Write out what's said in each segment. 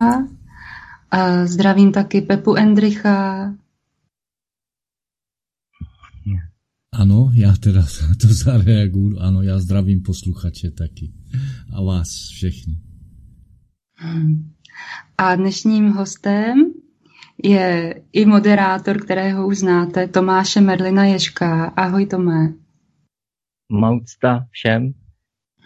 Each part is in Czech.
A zdravím taky Pepu Endricha. Ano, já teda to zareaguju. Ano, já zdravím posluchače taky. A vás všechny. A dnešním hostem je i moderátor, kterého už znáte, Tomáše Merlina Ješka. Ahoj Tomé. Maucta všem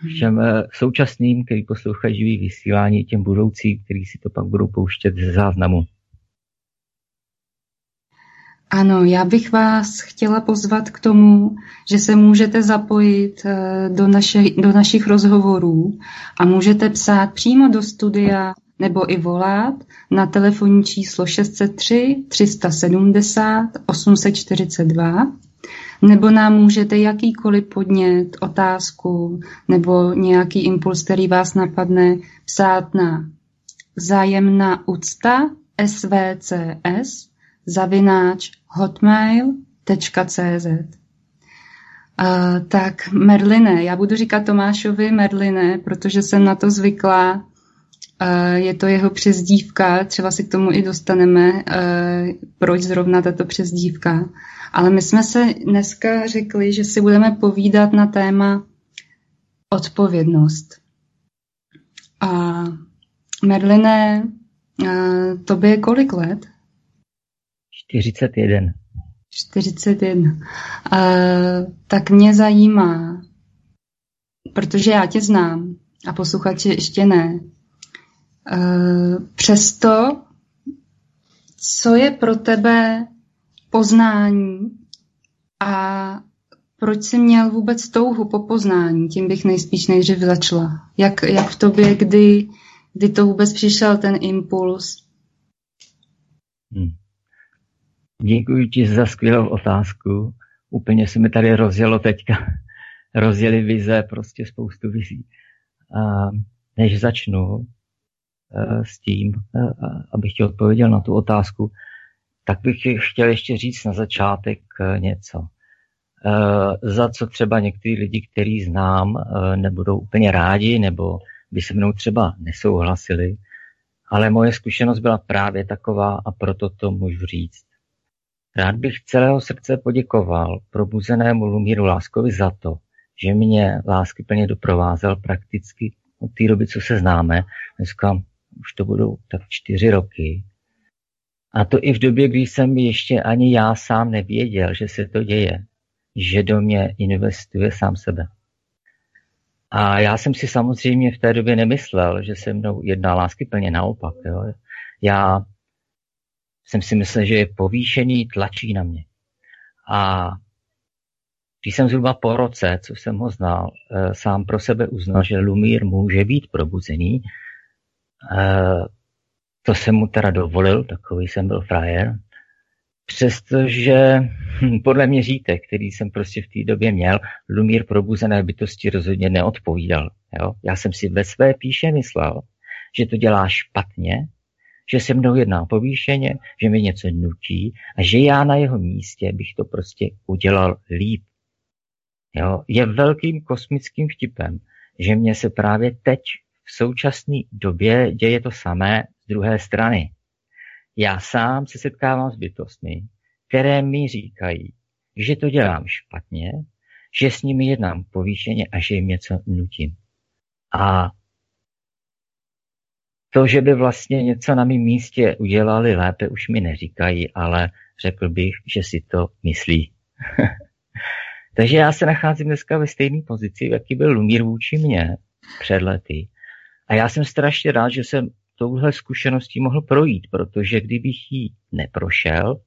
všem eh, současným, který poslouchají živý vysílání, těm budoucím, který si to pak budou pouštět ze záznamu. Ano, já bych vás chtěla pozvat k tomu, že se můžete zapojit eh, do, naše, do našich rozhovorů a můžete psát přímo do studia nebo i volat na telefonní číslo 603 370 842 nebo nám můžete jakýkoliv podnět, otázku nebo nějaký impuls, který vás napadne, psát na vzájemná úcta svcs zavináč hotmail.cz Uh, tak Merline, já budu říkat Tomášovi Merline, protože jsem na to zvykla. Uh, je to jeho přezdívka, třeba si k tomu i dostaneme, uh, proč zrovna tato přezdívka. Ale my jsme se dneska řekli, že si budeme povídat na téma odpovědnost. A Merliné, tobě je kolik let? 41. 41. A, tak mě zajímá, protože já tě znám a posluchači ještě ne. A, přesto, co je pro tebe poznání a proč jsi měl vůbec touhu po poznání? Tím bych nejspíš nejdřív začala. Jak, jak v tobě, kdy, kdy to vůbec přišel ten impuls? Hmm. Děkuji ti za skvělou otázku. Úplně se mi tady rozjelo teďka. Rozjeli vize, prostě spoustu vizí. A než začnu s tím, uh, abych ti odpověděl na tu otázku, tak bych chtěl ještě říct na začátek eh, něco. Eh, za co třeba někteří lidi, který znám, eh, nebudou úplně rádi, nebo by se mnou třeba nesouhlasili, ale moje zkušenost byla právě taková a proto to můžu říct. Rád bych celého srdce poděkoval probuzenému Lumíru Láskovi za to, že mě lásky plně doprovázel prakticky od té doby, co se známe. Dneska už to budou tak čtyři roky. A to i v době, kdy jsem ještě ani já sám nevěděl, že se to děje, že do mě investuje sám sebe. A já jsem si samozřejmě v té době nemyslel, že se mnou jedná lásky plně naopak. Jo. Já jsem si myslel, že je povýšený, tlačí na mě. A když jsem zhruba po roce, co jsem ho znal, eh, sám pro sebe uznal, že Lumír může být probuzený, to jsem mu teda dovolil, takový jsem byl frajer. Přestože hm, podle měřítek, který jsem prostě v té době měl, Lumír probuzené bytosti rozhodně neodpovídal. Jo? Já jsem si ve své píše myslel, že to dělá špatně, že se mnou jedná povýšeně, že mi něco nutí a že já na jeho místě bych to prostě udělal líp. Jo? Je velkým kosmickým vtipem, že mě se právě teď v současné době děje to samé z druhé strany. Já sám se setkávám s bytostmi, které mi říkají, že to dělám špatně, že s nimi jednám povýšeně a že jim něco nutím. A to, že by vlastně něco na mém místě udělali lépe, už mi neříkají, ale řekl bych, že si to myslí. Takže já se nacházím dneska ve stejné pozici, jaký byl Lumír vůči mně před lety. A já jsem strašně rád, že jsem touhle zkušeností mohl projít, protože kdybych ji neprošel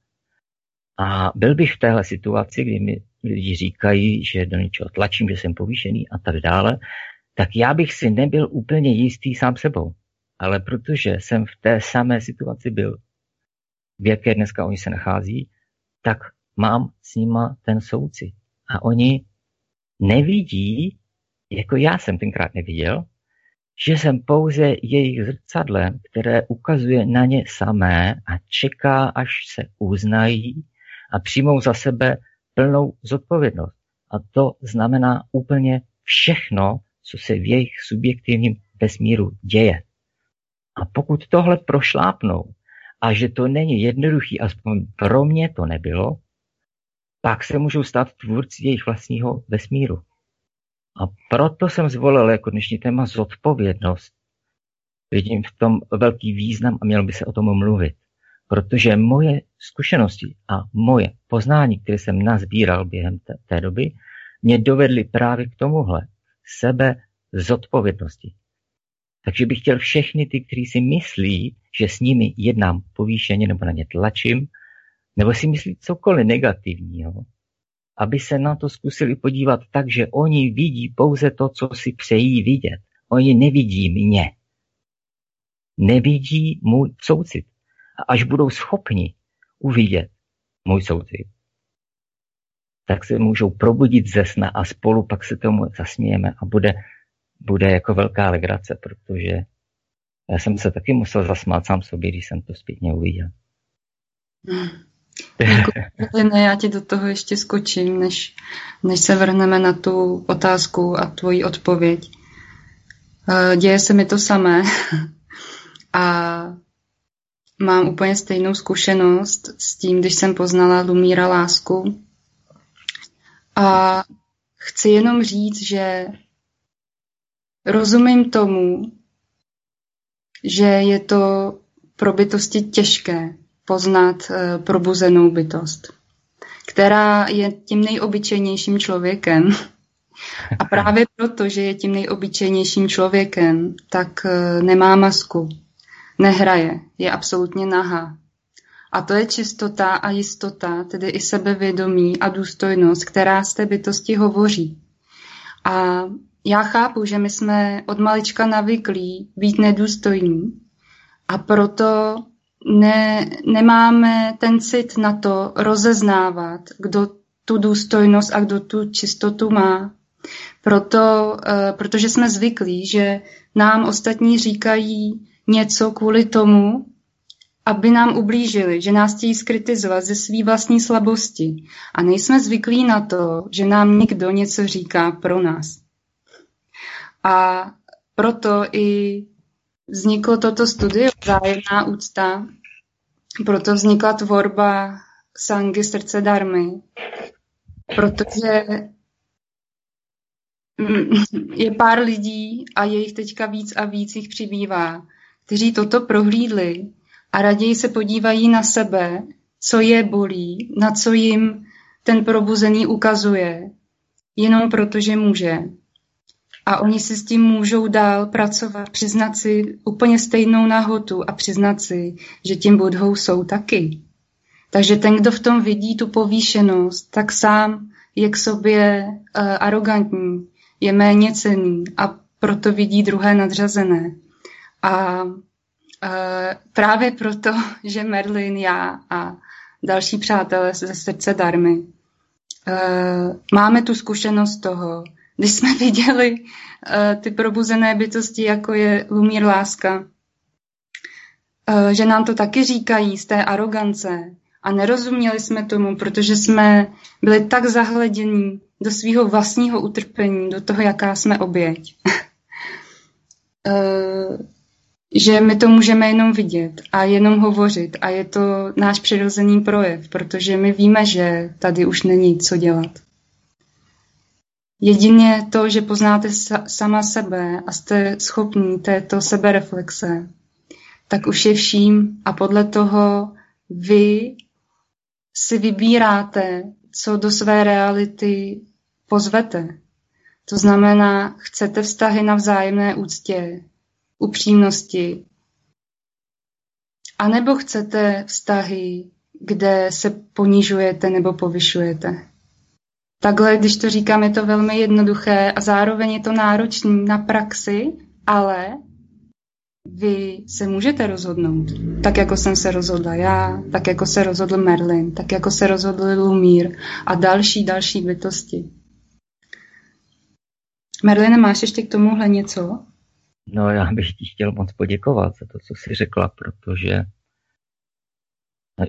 a byl bych v téhle situaci, kdy mi lidi říkají, že do něčeho tlačím, že jsem povýšený a tak dále, tak já bych si nebyl úplně jistý sám sebou. ale protože jsem v té samé situaci byl, v jaké dneska oni se nachází, tak mám s nima ten soucit. A oni nevidí, jako já jsem tenkrát neviděl, že jsem pouze jejich zrcadlem, které ukazuje na ně samé a čeká, až se uznají a přijmou za sebe plnou zodpovědnost. A to znamená úplně všechno, co se v jejich subjektivním vesmíru děje. A pokud tohle prošlápnou a že to není jednoduchý, aspoň pro mě to nebylo, pak se můžou stát tvůrci jejich vlastního vesmíru. A proto jsem zvolil jako dnešní téma zodpovědnost. Vidím v tom velký význam a měl by se o tom mluvit. Protože moje zkušenosti a moje poznání, které jsem nazbíral během té, té doby, mě dovedly právě k tomuhle sebe zodpovědnosti. Takže bych chtěl všechny ty, kteří si myslí, že s nimi jednám povýšeně nebo na ně tlačím, nebo si myslí cokoliv negativního, aby se na to zkusili podívat tak, že oni vidí pouze to, co si přejí vidět. Oni nevidí mě. Nevidí můj soucit. A až budou schopni uvidět můj soucit, tak se můžou probudit ze sna a spolu pak se tomu zasmějeme a bude, bude jako velká legrace, protože já jsem se taky musel zasmát sám sobě, když jsem to zpětně uviděl. ne, já ti do toho ještě skočím, než, než se vrhneme na tu otázku a tvoji odpověď. Eh, děje se mi to samé a mám úplně stejnou zkušenost s tím, když jsem poznala Lumíra lásku. A chci jenom říct, že rozumím tomu, že je to pro bytosti těžké poznat eh, probuzenou bytost, která je tím nejobyčejnějším člověkem. A právě proto, že je tím nejobyčejnějším člověkem, tak eh, nemá masku, nehraje, je absolutně nahá. A to je čistota a jistota, tedy i sebevědomí a důstojnost, která z té bytosti hovoří. A já chápu, že my jsme od malička navyklí být nedůstojní a proto ne, nemáme ten cit na to rozeznávat, kdo tu důstojnost a kdo tu čistotu má. Proto, eh, protože jsme zvyklí, že nám ostatní říkají něco kvůli tomu, aby nám ublížili, že nás chtějí skritizovat ze své vlastní slabosti. A nejsme zvyklí na to, že nám někdo něco říká pro nás. A proto i vzniklo toto studio Vzájemná úcta, proto vznikla tvorba Sangy srdce darmy, protože je pár lidí a je jich teďka víc a víc jich přibývá, kteří toto prohlídli a raději se podívají na sebe, co je bolí, na co jim ten probuzený ukazuje, jenom proto, že může. A oni si s tím můžou dál pracovat, přiznat si úplně stejnou nahotu a přiznat si, že tím budhou jsou taky. Takže ten, kdo v tom vidí tu povýšenost, tak sám je k sobě uh, arrogantní, je méně cený a proto vidí druhé nadřazené. A Eh, právě proto, že Merlin, já a další přátelé ze srdce darmy uh, máme tu zkušenost toho, když jsme viděli uh, ty probuzené bytosti, jako je Lumír Láska, že nám to taky říkají z té arogance a nerozuměli jsme tomu, protože jsme byli tak zahledění do svého vlastního utrpení, do toho, jaká jsme oběť. že my to můžeme jenom vidět a jenom hovořit a je to náš přirozený projev, protože my víme, že tady už není co dělat. Jedině to, že poznáte sama sebe a jste schopní této sebereflexe, tak už je vším a podle toho vy si vybíráte, co do své reality pozvete. To znamená, chcete vztahy na vzájemné úctě, upřímnosti. A nebo chcete vztahy, kde se ponižujete nebo povyšujete. Takhle, když to říkám, je to velmi jednoduché a zároveň je to náročné na praxi, ale vy se můžete rozhodnout, tak jako jsem se rozhodla já, tak jako se rozhodl Merlin, tak jako se rozhodl Lumír a další, další bytosti. Merlin, máš ještě k tomuhle něco? No já bych ti chtěl moc poděkovat za to, co jsi řekla, protože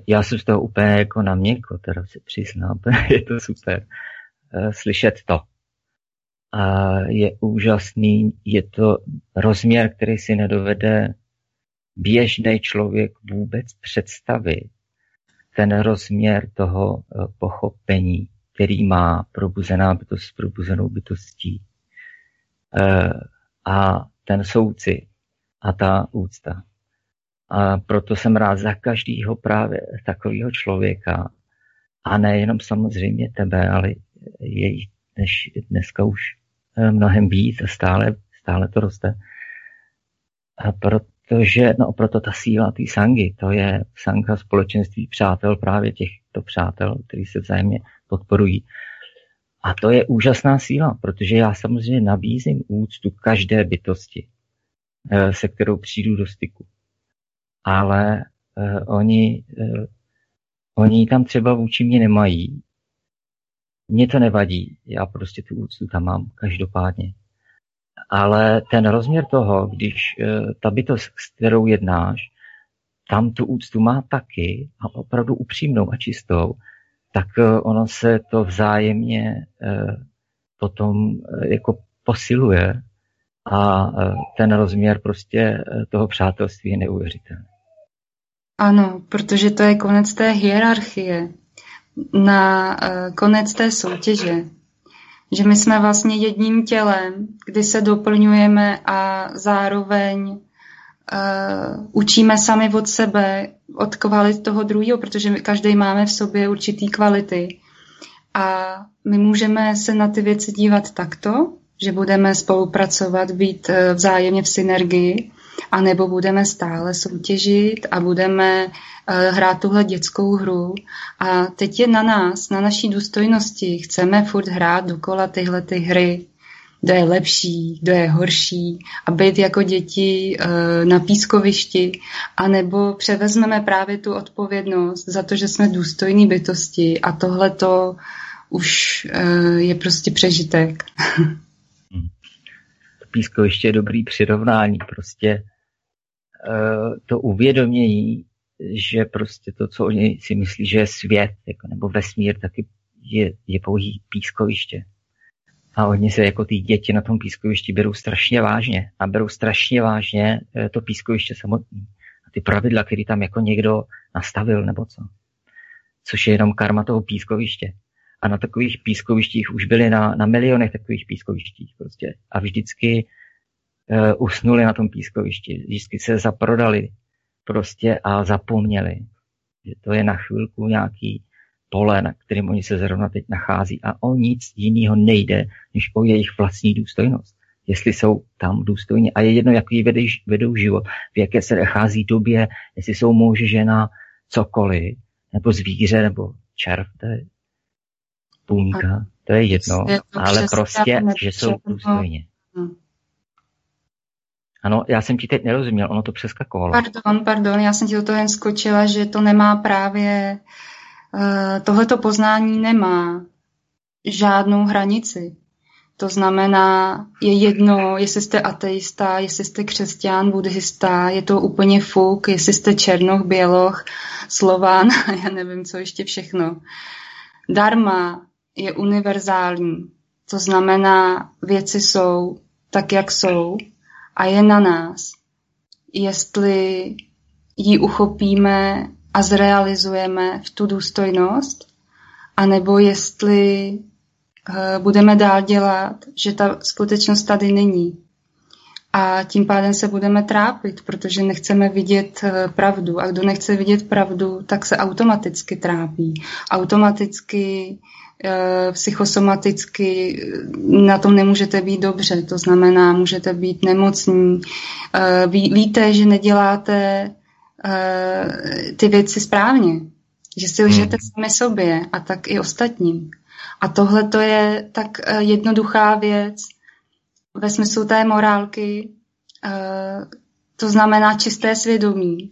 já jsem z toho úplně jako na měko, teda si přiznám, je to super slyšet to. A je úžasný, je to rozměr, který si nedovede běžný člověk vůbec představit. Ten rozměr toho eh, pochopení, který má probuzená bytost s probuzenou bytostí. Eh, a ten souci a ta úcta. A proto jsem rád za každého právě takového člověka. A nejenom samozřejmě tebe, ale je jich než dneska už eh, mnohem víc a stále, stále to roste. A protože, no proto ta síla té sangy, to je sanga společenství přátel, právě těchto přátel, kteří se vzájemně podporují. A to je úžasná síla, protože já samozřejmě nabízím úctu každé bytosti, eh, se kterou přijdu do styku. Ale eh, oni, oni tam třeba vůči mě nemají. Mně to nevadí, já prostě tu úctu tam mám každopádně. Ale ten rozměr toho, když ta bytost, s kterou jednáš, tam tu úctu má taky a opravdu upřímnou a čistou, tak eh, ono se to vzájemně eh, potom eh, jako posiluje a ten rozměr prostě toho přátelství je neuvěřitelný. Ano, protože to je konec té hierarchie, na konec té soutěže. Že my jsme vlastně jedním tělem, kdy se doplňujeme a zároveň uh, učíme sami od sebe, od kvalit toho druhého, protože my každý máme v sobě určitý kvality. A my můžeme se na ty věci dívat takto, že budeme spolupracovat, být uh, vzájemně v synergii, anebo budeme stále soutěžit a budeme uh, hrát tuhle dětskou hru. A teď je na nás, na naší důstojnosti. Chceme furt hrát dokola tyhle ty hry kdo je lepší, kdo je horší a být jako děti eh, na pískovišti, anebo převezmeme právě tu odpovědnost za to, že jsme důstojní bytosti a tohle to už eh, je prostě přežitek. Pískoviště je dobrý přirovnání, prostě eh, to uvědomění, že prostě to, co oni si myslí, že je svět, jako, nebo vesmír, taky je, je pouhý pískoviště. A oni se jako ty děti na tom pískovišti berou strašně vážně a berou strašně vážně eh, to pískoviště samotné. A ty pravidla, které tam jako někdo nastavil nebo co. Což je jenom karma toho pískoviště. A na takových pískovištích už byli na, na milionech takových pískovištích prostě. A vždycky uh, usnuli na tom pískovišti. Vždycky se zaprodali prostě a zapomněli. Že to je na chvilku nějaký pole, na kterém oni se zrovna teď nachází a o nic jiného nejde, než o jejich vlastní důstojnost. Jestli jsou tam důstojní a je jedno, jaký vedou, vedou život, v jaké se nachází době, jestli jsou muž, žena, cokoliv, nebo zvíře, nebo červ, to je půlka, to je jedno, ale prostě, že jsou důstojně. Ano, já jsem ti teď nerozuměl, ono to přeskakovalo. Pardon, pardon, já jsem ti do toho jen skočila, že to nemá právě Eh, tohleto poznání nemá žádnou hranici. To znamená, je jedno, jestli jste ateista, jestli jste křesťan, buddhista, je to úplně fuk, jestli jste černoch, běloch, slován, já nevím, co ještě všechno. Dharma je univerzální, to znamená, věci jsou tak, jak jsou a je na nás, jestli ji uchopíme a zrealizujeme v tu důstojnost, anebo jestli eh, budeme dál dělat, že ta skutečnost tady není. A tím pádem se budeme trápit, protože nechceme vidět eh, pravdu. A kdo nechce vidět pravdu, tak se automaticky trápí. Automaticky, psychosomaticky na tom nemůžete být dobře. To znamená, můžete být nemocní. víte, že neděláte ty věci správně. Že si lžete hmm. sami sobě a tak i ostatním. A tohle to je tak jednoduchá věc ve smyslu té morálky. To znamená čisté svědomí,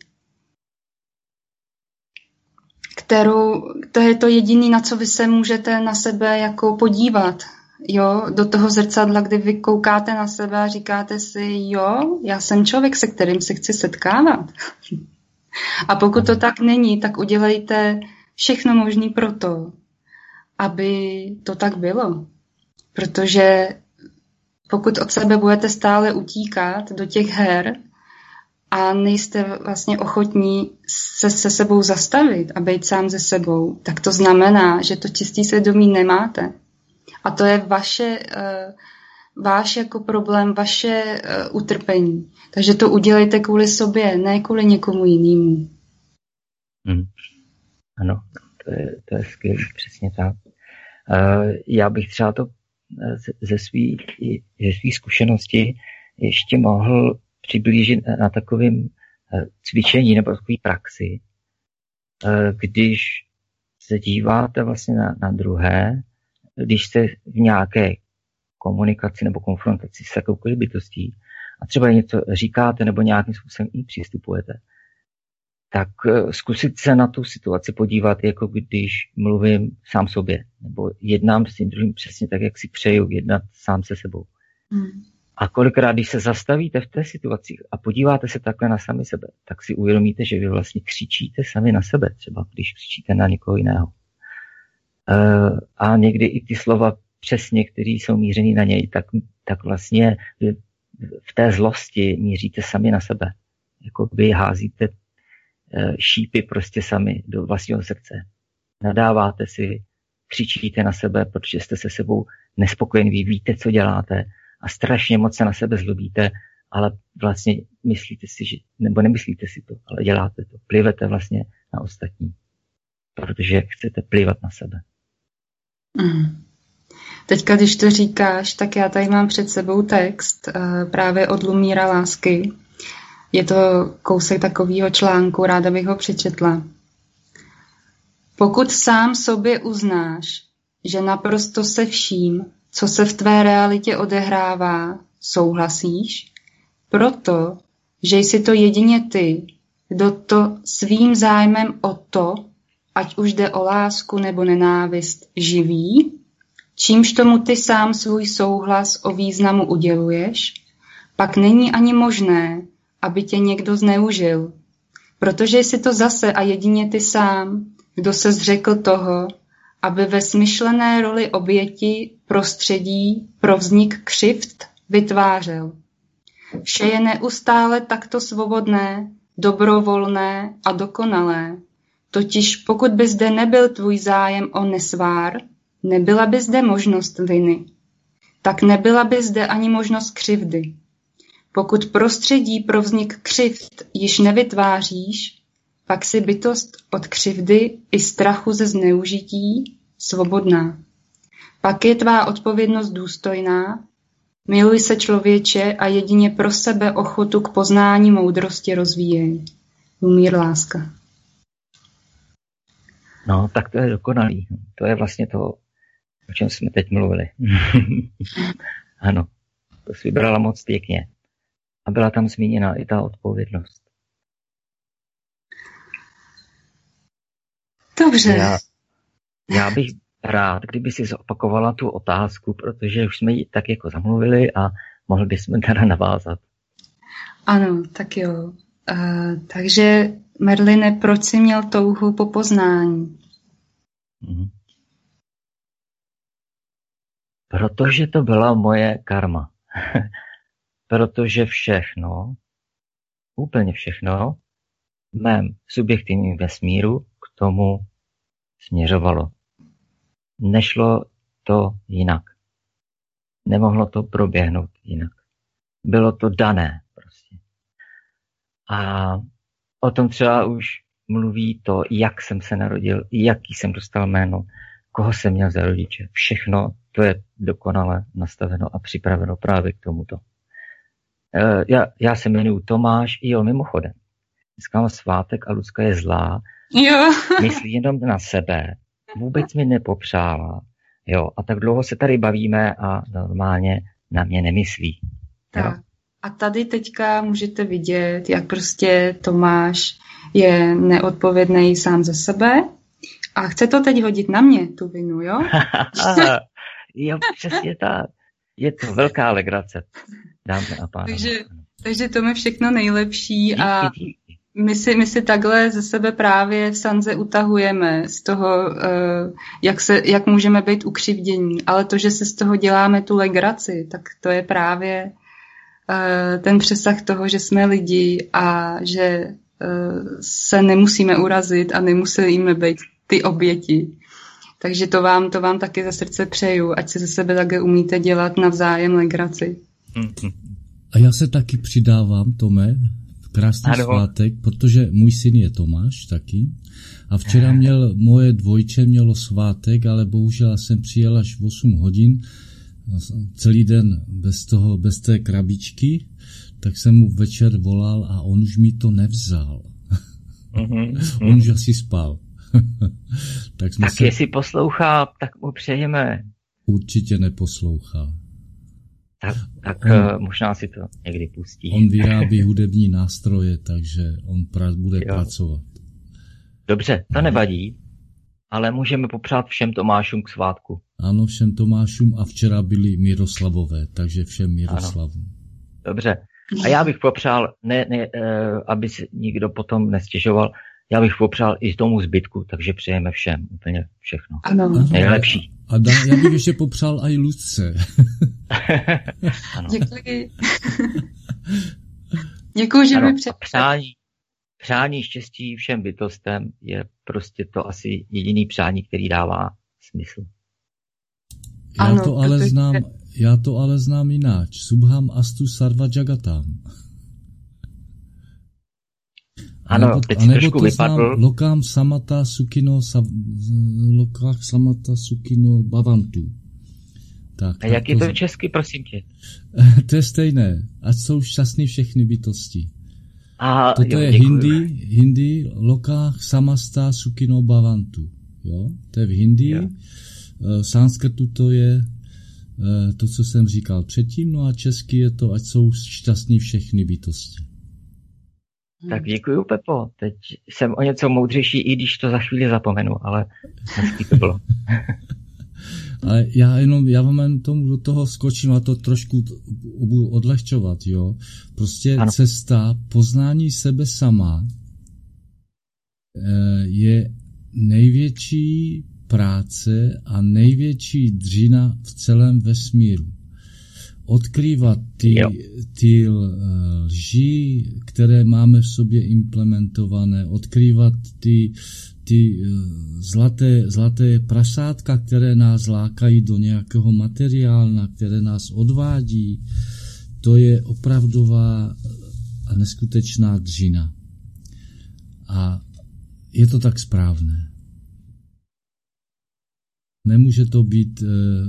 kterou, to je to jediné, na co vy se můžete na sebe jako podívat, jo, do toho zrcadla, kdy vy koukáte na sebe a říkáte si, jo, já jsem člověk, se kterým se chci setkávat. A pokud to tak není, tak udělejte všechno možné pro to, aby to tak bylo. Protože pokud od sebe budete stále utíkat do těch her a nejste vlastně ochotní se se sebou zastavit a být sám ze sebou, tak to znamená, že to čistý svědomí nemáte. A to je vaše, uh, váš jako problém, vaše uh, utrpení. Takže to udělejte kvůli sobě, ne kvůli někomu jinému. Hmm. Ano, to je, to je skvělé, přesně tak. Uh, já bych třeba to ze své ze svý zkušenosti ještě mohl přiblížit na takovém cvičení nebo takové praxi, když se díváte vlastně na, na druhé když jste v nějaké komunikaci nebo konfrontaci s jakoukoliv bytostí a třeba něco říkáte nebo nějakým způsobem i přistupujete, tak eh, zkusit se na tu situaci podívat, jako když mluvím sám sobě, nebo jednám s tím druhým přesně tak, jak si přeju jednat sám se sebou. Hmm. A kolikrát, když se zastavíte v té situaci a podíváte se takhle na sami sebe, tak si uvědomíte, že vy vlastně křičíte sami na sebe, třeba když křičíte na někoho jiného. Eh, a někdy i ty slova přesně, které jsou mířený na něj, tak, tak vlastně v té zlosti míříte sami na sebe. Jako vy házíte eh, šípy prostě sami do vlastního srdce. Nadáváte si, křičíte na sebe, protože jste se sebou nespokojení, vy víte, co děláte a strašně moc se na sebe zlobíte, ale vlastně myslíte si, že, nebo nemyslíte si to, ale děláte to. Plivete vlastně na ostatní, protože chcete plivat na sebe. Mm. Teďka, když to říkáš, tak já tady mám před sebou text uh, právě od Lumíra Lásky. Je to kousek takového článku, ráda bych ho přečetla. Pokud sám sobě uznáš, že naprosto se vším, co se v tvé realitě odehrává, souhlasíš, proto, že jsi to jedině ty, kdo to svým zájmem o to, ať už jde o lásku nebo nenávist, živí, čímž tomu ty sám svůj souhlas o významu uděluješ, pak není ani možné, aby tě někdo zneužil, protože jsi to zase a jedině ty sám, kdo se zřekl toho, aby ve smyšlené roli oběti prostředí pro vznik křivt vytvářel. Vše je neustále takto svobodné, dobrovolné a dokonalé, Totiž pokud by zde nebyl tvůj zájem o nesvár, nebyla by zde možnost viny. Tak nebyla by zde ani možnost křivdy. Pokud prostředí pro vznik křivd již nevytváříš, pak si bytost od křivdy i strachu ze zneužití svobodná. Pak je tvá odpovědnost důstojná, miluj se člověče a jedině pro sebe ochotu k poznání moudrosti rozvíjej. Umír láska. No, tak to je dokonalý. To je vlastně to, o čem jsme teď mluvili. ano, to si vybrala moc pěkně. A byla tam zmíněna i ta odpovědnost. Dobře. Já, já bych rád, kdyby si zopakovala tu otázku, protože už jsme ji tak jako zamluvili a mohli bychom teda navázat. Ano, tak jo. Uh, takže Merline, proč jsi měl touhu po poznání? Mm-hmm. Protože to byla moje karma. Protože všechno, úplně všechno, v mém subjektivním vesmíru k tomu směřovalo. Nešlo to jinak. Nemohlo to proběhnout jinak. Bylo to dané prostě. A o tom třeba už mluví to, jak jsem se narodil, jaký jsem dostal jméno, koho jsem měl za rodiče. Všechno to je dokonale nastaveno a připraveno právě k tomuto. E, já, já se jmenuji Tomáš, jo, mimochodem. Dneska mám svátek a Lucka je zlá. Jo. Myslí jenom na sebe. Vůbec mi nepopřála. Jo, a tak dlouho se tady bavíme a normálně na mě nemyslí. Tak. A tady teďka můžete vidět, jak prostě Tomáš je neodpovědný sám ze sebe a chce to teď hodit na mě, tu vinu, jo? jo, přesně tak. Je to velká legrace, dámy a pánové. Takže, takže to je všechno nejlepší a my si, my si takhle ze sebe právě v Sanze utahujeme z toho, eh, jak, se, jak můžeme být ukřivdění, ale to, že se z toho děláme tu legraci, tak to je právě eh, ten přesah toho, že jsme lidi a že eh, se nemusíme urazit a nemusíme být ty oběti. Takže to vám, to vám taky ze srdce přeju, ať se ze sebe také umíte dělat navzájem legraci. A já se taky přidávám, Tome, krásný ano. svátek, protože můj syn je Tomáš taky. A včera měl, moje dvojče mělo svátek, ale bohužel jsem přijel až v 8 hodin, celý den bez toho, bez té krabičky, tak jsem mu večer volal a on už mi to nevzal. Mm-hmm. on už asi spal. tak jsme tak se... jestli poslouchá, tak mu přejeme. Určitě neposlouchá. Tak, tak on, uh, možná si to někdy pustí. On vyrábí hudební nástroje, takže on pra, bude jo. pracovat. Dobře, to nevadí, ale můžeme popřát všem Tomášům k svátku. Ano, všem Tomášům a včera byli Miroslavové, takže všem Miroslavům. Ano. Dobře. A já bych popřál, ne, ne, uh, aby si nikdo potom nestěžoval, já bych popřál i tomu zbytku, takže přejeme všem úplně všechno. Ano. Nejlepší. A dá, já bych ještě popřál i Luce. Děkuji. Děkuji, že ano, mi přání, přání štěstí všem bytostem je prostě to asi jediný přání, který dává smysl. Já ano, to ale znám, já to ale znám jináč. Subham astu sarva jagatam. Ano, nebo, teď trošku to vypadl. Znám, lokám samata sukino, sa, lokách samata sukino bavantu. Tak, A jak je to v česky, prosím tě? to je stejné. Ať jsou šťastní všechny bytosti. A, Toto jo, je hindi, hindi lokách samasta sukino bavantu. Jo? To je v hindi. Jo. Uh, sanskrtu to je uh, to, co jsem říkal předtím, no a česky je to, ať jsou šťastní všechny bytosti. Tak děkuji, Pepo. Teď jsem o něco moudřejší, i když to za chvíli zapomenu, ale hezký to bylo. Ale já jenom, já vám tomu do toho skočím a to trošku budu odlehčovat, jo. Prostě ano. cesta poznání sebe sama eh, je největší práce a největší dřina v celém vesmíru odkrývat ty, ty lži, které máme v sobě implementované, odkrývat ty, ty eh, zlaté, zlaté prasátka, které nás lákají do nějakého materiálna, které nás odvádí, to je opravdová a neskutečná dřina. A je to tak správné. Nemůže to být uh,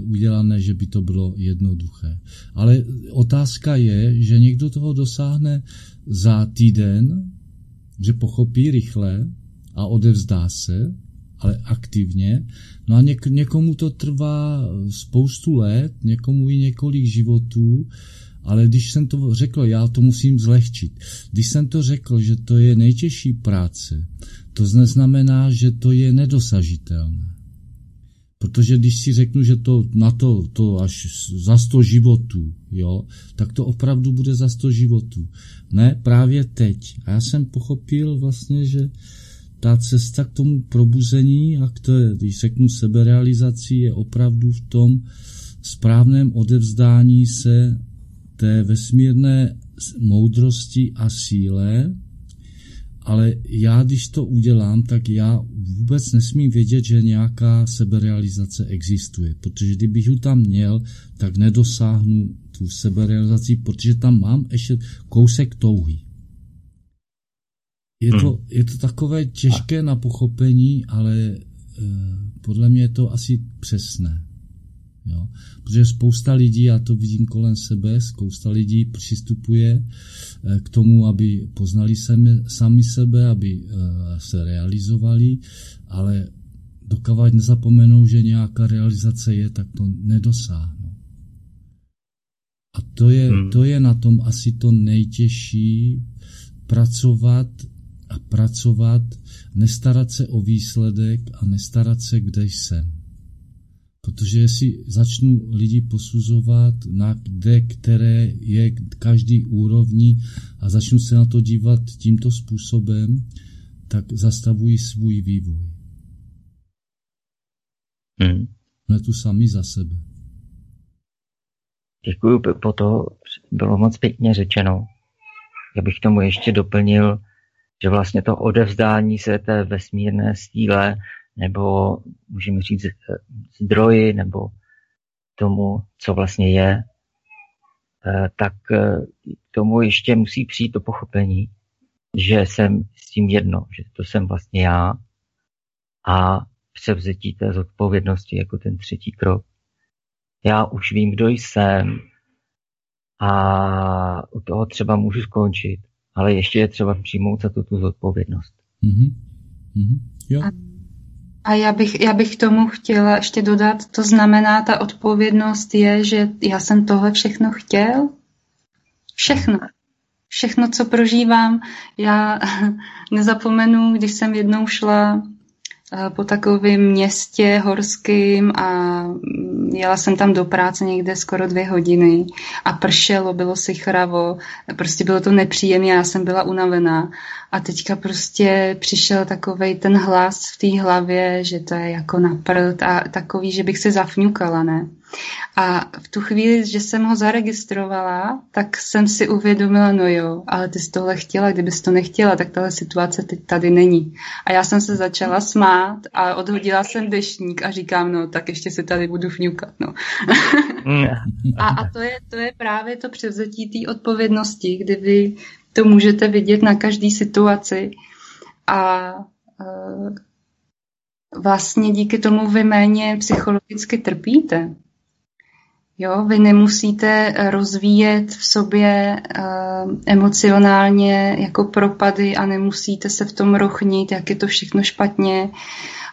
udělané, že by to bylo jednoduché. Ale otázka je, že někdo toho dosáhne za týden, že pochopí rychle a odevzdá se, ale aktivně. No a něk- někomu to trvá spoustu let, někomu i několik životů, ale když jsem to řekl, já to musím zlehčit. Když jsem to řekl, že to je nejtěžší práce, to neznamená, že to je nedosažitelné. Protože když si řeknu, že to na to, to až za sto životů, jo, tak to opravdu bude za sto životů. Ne, právě teď. A já jsem pochopil vlastně, že ta cesta k tomu probuzení a k té, když řeknu seberealizaci, je opravdu v tom správném odevzdání se té vesmírné moudrosti a síle, ale já, když to udělám, tak já vůbec nesmím vědět, že nějaká seberealizace existuje, protože kdybych ji tam měl, tak nedosáhnu tu seberealizaci, protože tam mám ještě kousek touhy. Je to, hmm. je to takové těžké na pochopení, ale e, podle mě je to asi přesné. Jo? Protože spousta lidí, já to vidím kolem sebe, spousta lidí přistupuje k tomu, aby poznali sami, sami sebe, aby eh, se realizovali, ale dokavať nezapomenou, že nějaká realizace je, tak to nedosáhnou. A to je, hmm. to je na tom asi to nejtěžší, pracovat a pracovat, nestarat se o výsledek a nestarat se, kde jsem. Protože jestli začnu lidi posuzovat na kde, které je každý úrovni a začnu se na to dívat tímto způsobem, tak zastavují svůj vývoj. Hmm. Jsme tu sami za sebe. Děkuji, po to bylo moc pěkně řečeno. Já bych tomu ještě doplnil, že vlastně to odevzdání se té vesmírné stíle, nebo můžeme říct eh, zdroji, nebo tomu, co vlastně je, eh, tak eh, tomu ještě musí přijít to pochopení, že jsem s tím jedno, že to jsem vlastně já a převzetí té zodpovědnosti jako ten třetí krok. Já už vím, kdo jsem a u toho třeba můžu skončit, ale ještě je třeba přijmout za to tu zodpovědnost. Mm-hmm. Mm-hmm. Jo. A, a já, bych, já bych tomu chtěla ještě dodat, to znamená, ta odpovědnost je, že já jsem tohle všechno chtěl, všechno. Všechno, co prožívám, já nezapomenu, když jsem jednou šla po takovém městě horským a mm, jela jsem tam do práce někde skoro dvě hodiny a pršelo, bylo si chravo, prostě bylo to nepříjemné, já jsem byla unavená a teďka prostě přišel takovej ten hlas v té hlavě, že to je jako na prd a takový, že bych se zafňukala, ne? A v tu chvíli, že jsem ho zaregistrovala, tak jsem si uvědomila, no jo, ale ty jsi tohle chtěla, kdybys to nechtěla, tak tahle situace teď tady není. A já jsem se začala smát a odhodila jsem dešník a říkám, no tak ještě se tady budu fňukat, no. a, a to, je, to je právě to převzetí té odpovědnosti, kdy vy to můžete vidět na každé situaci a uh, vlastně díky tomu vy méně psychologicky trpíte. Jo, vy nemusíte rozvíjet v sobě uh, emocionálně jako propady a nemusíte se v tom rochnit, jak je to všechno špatně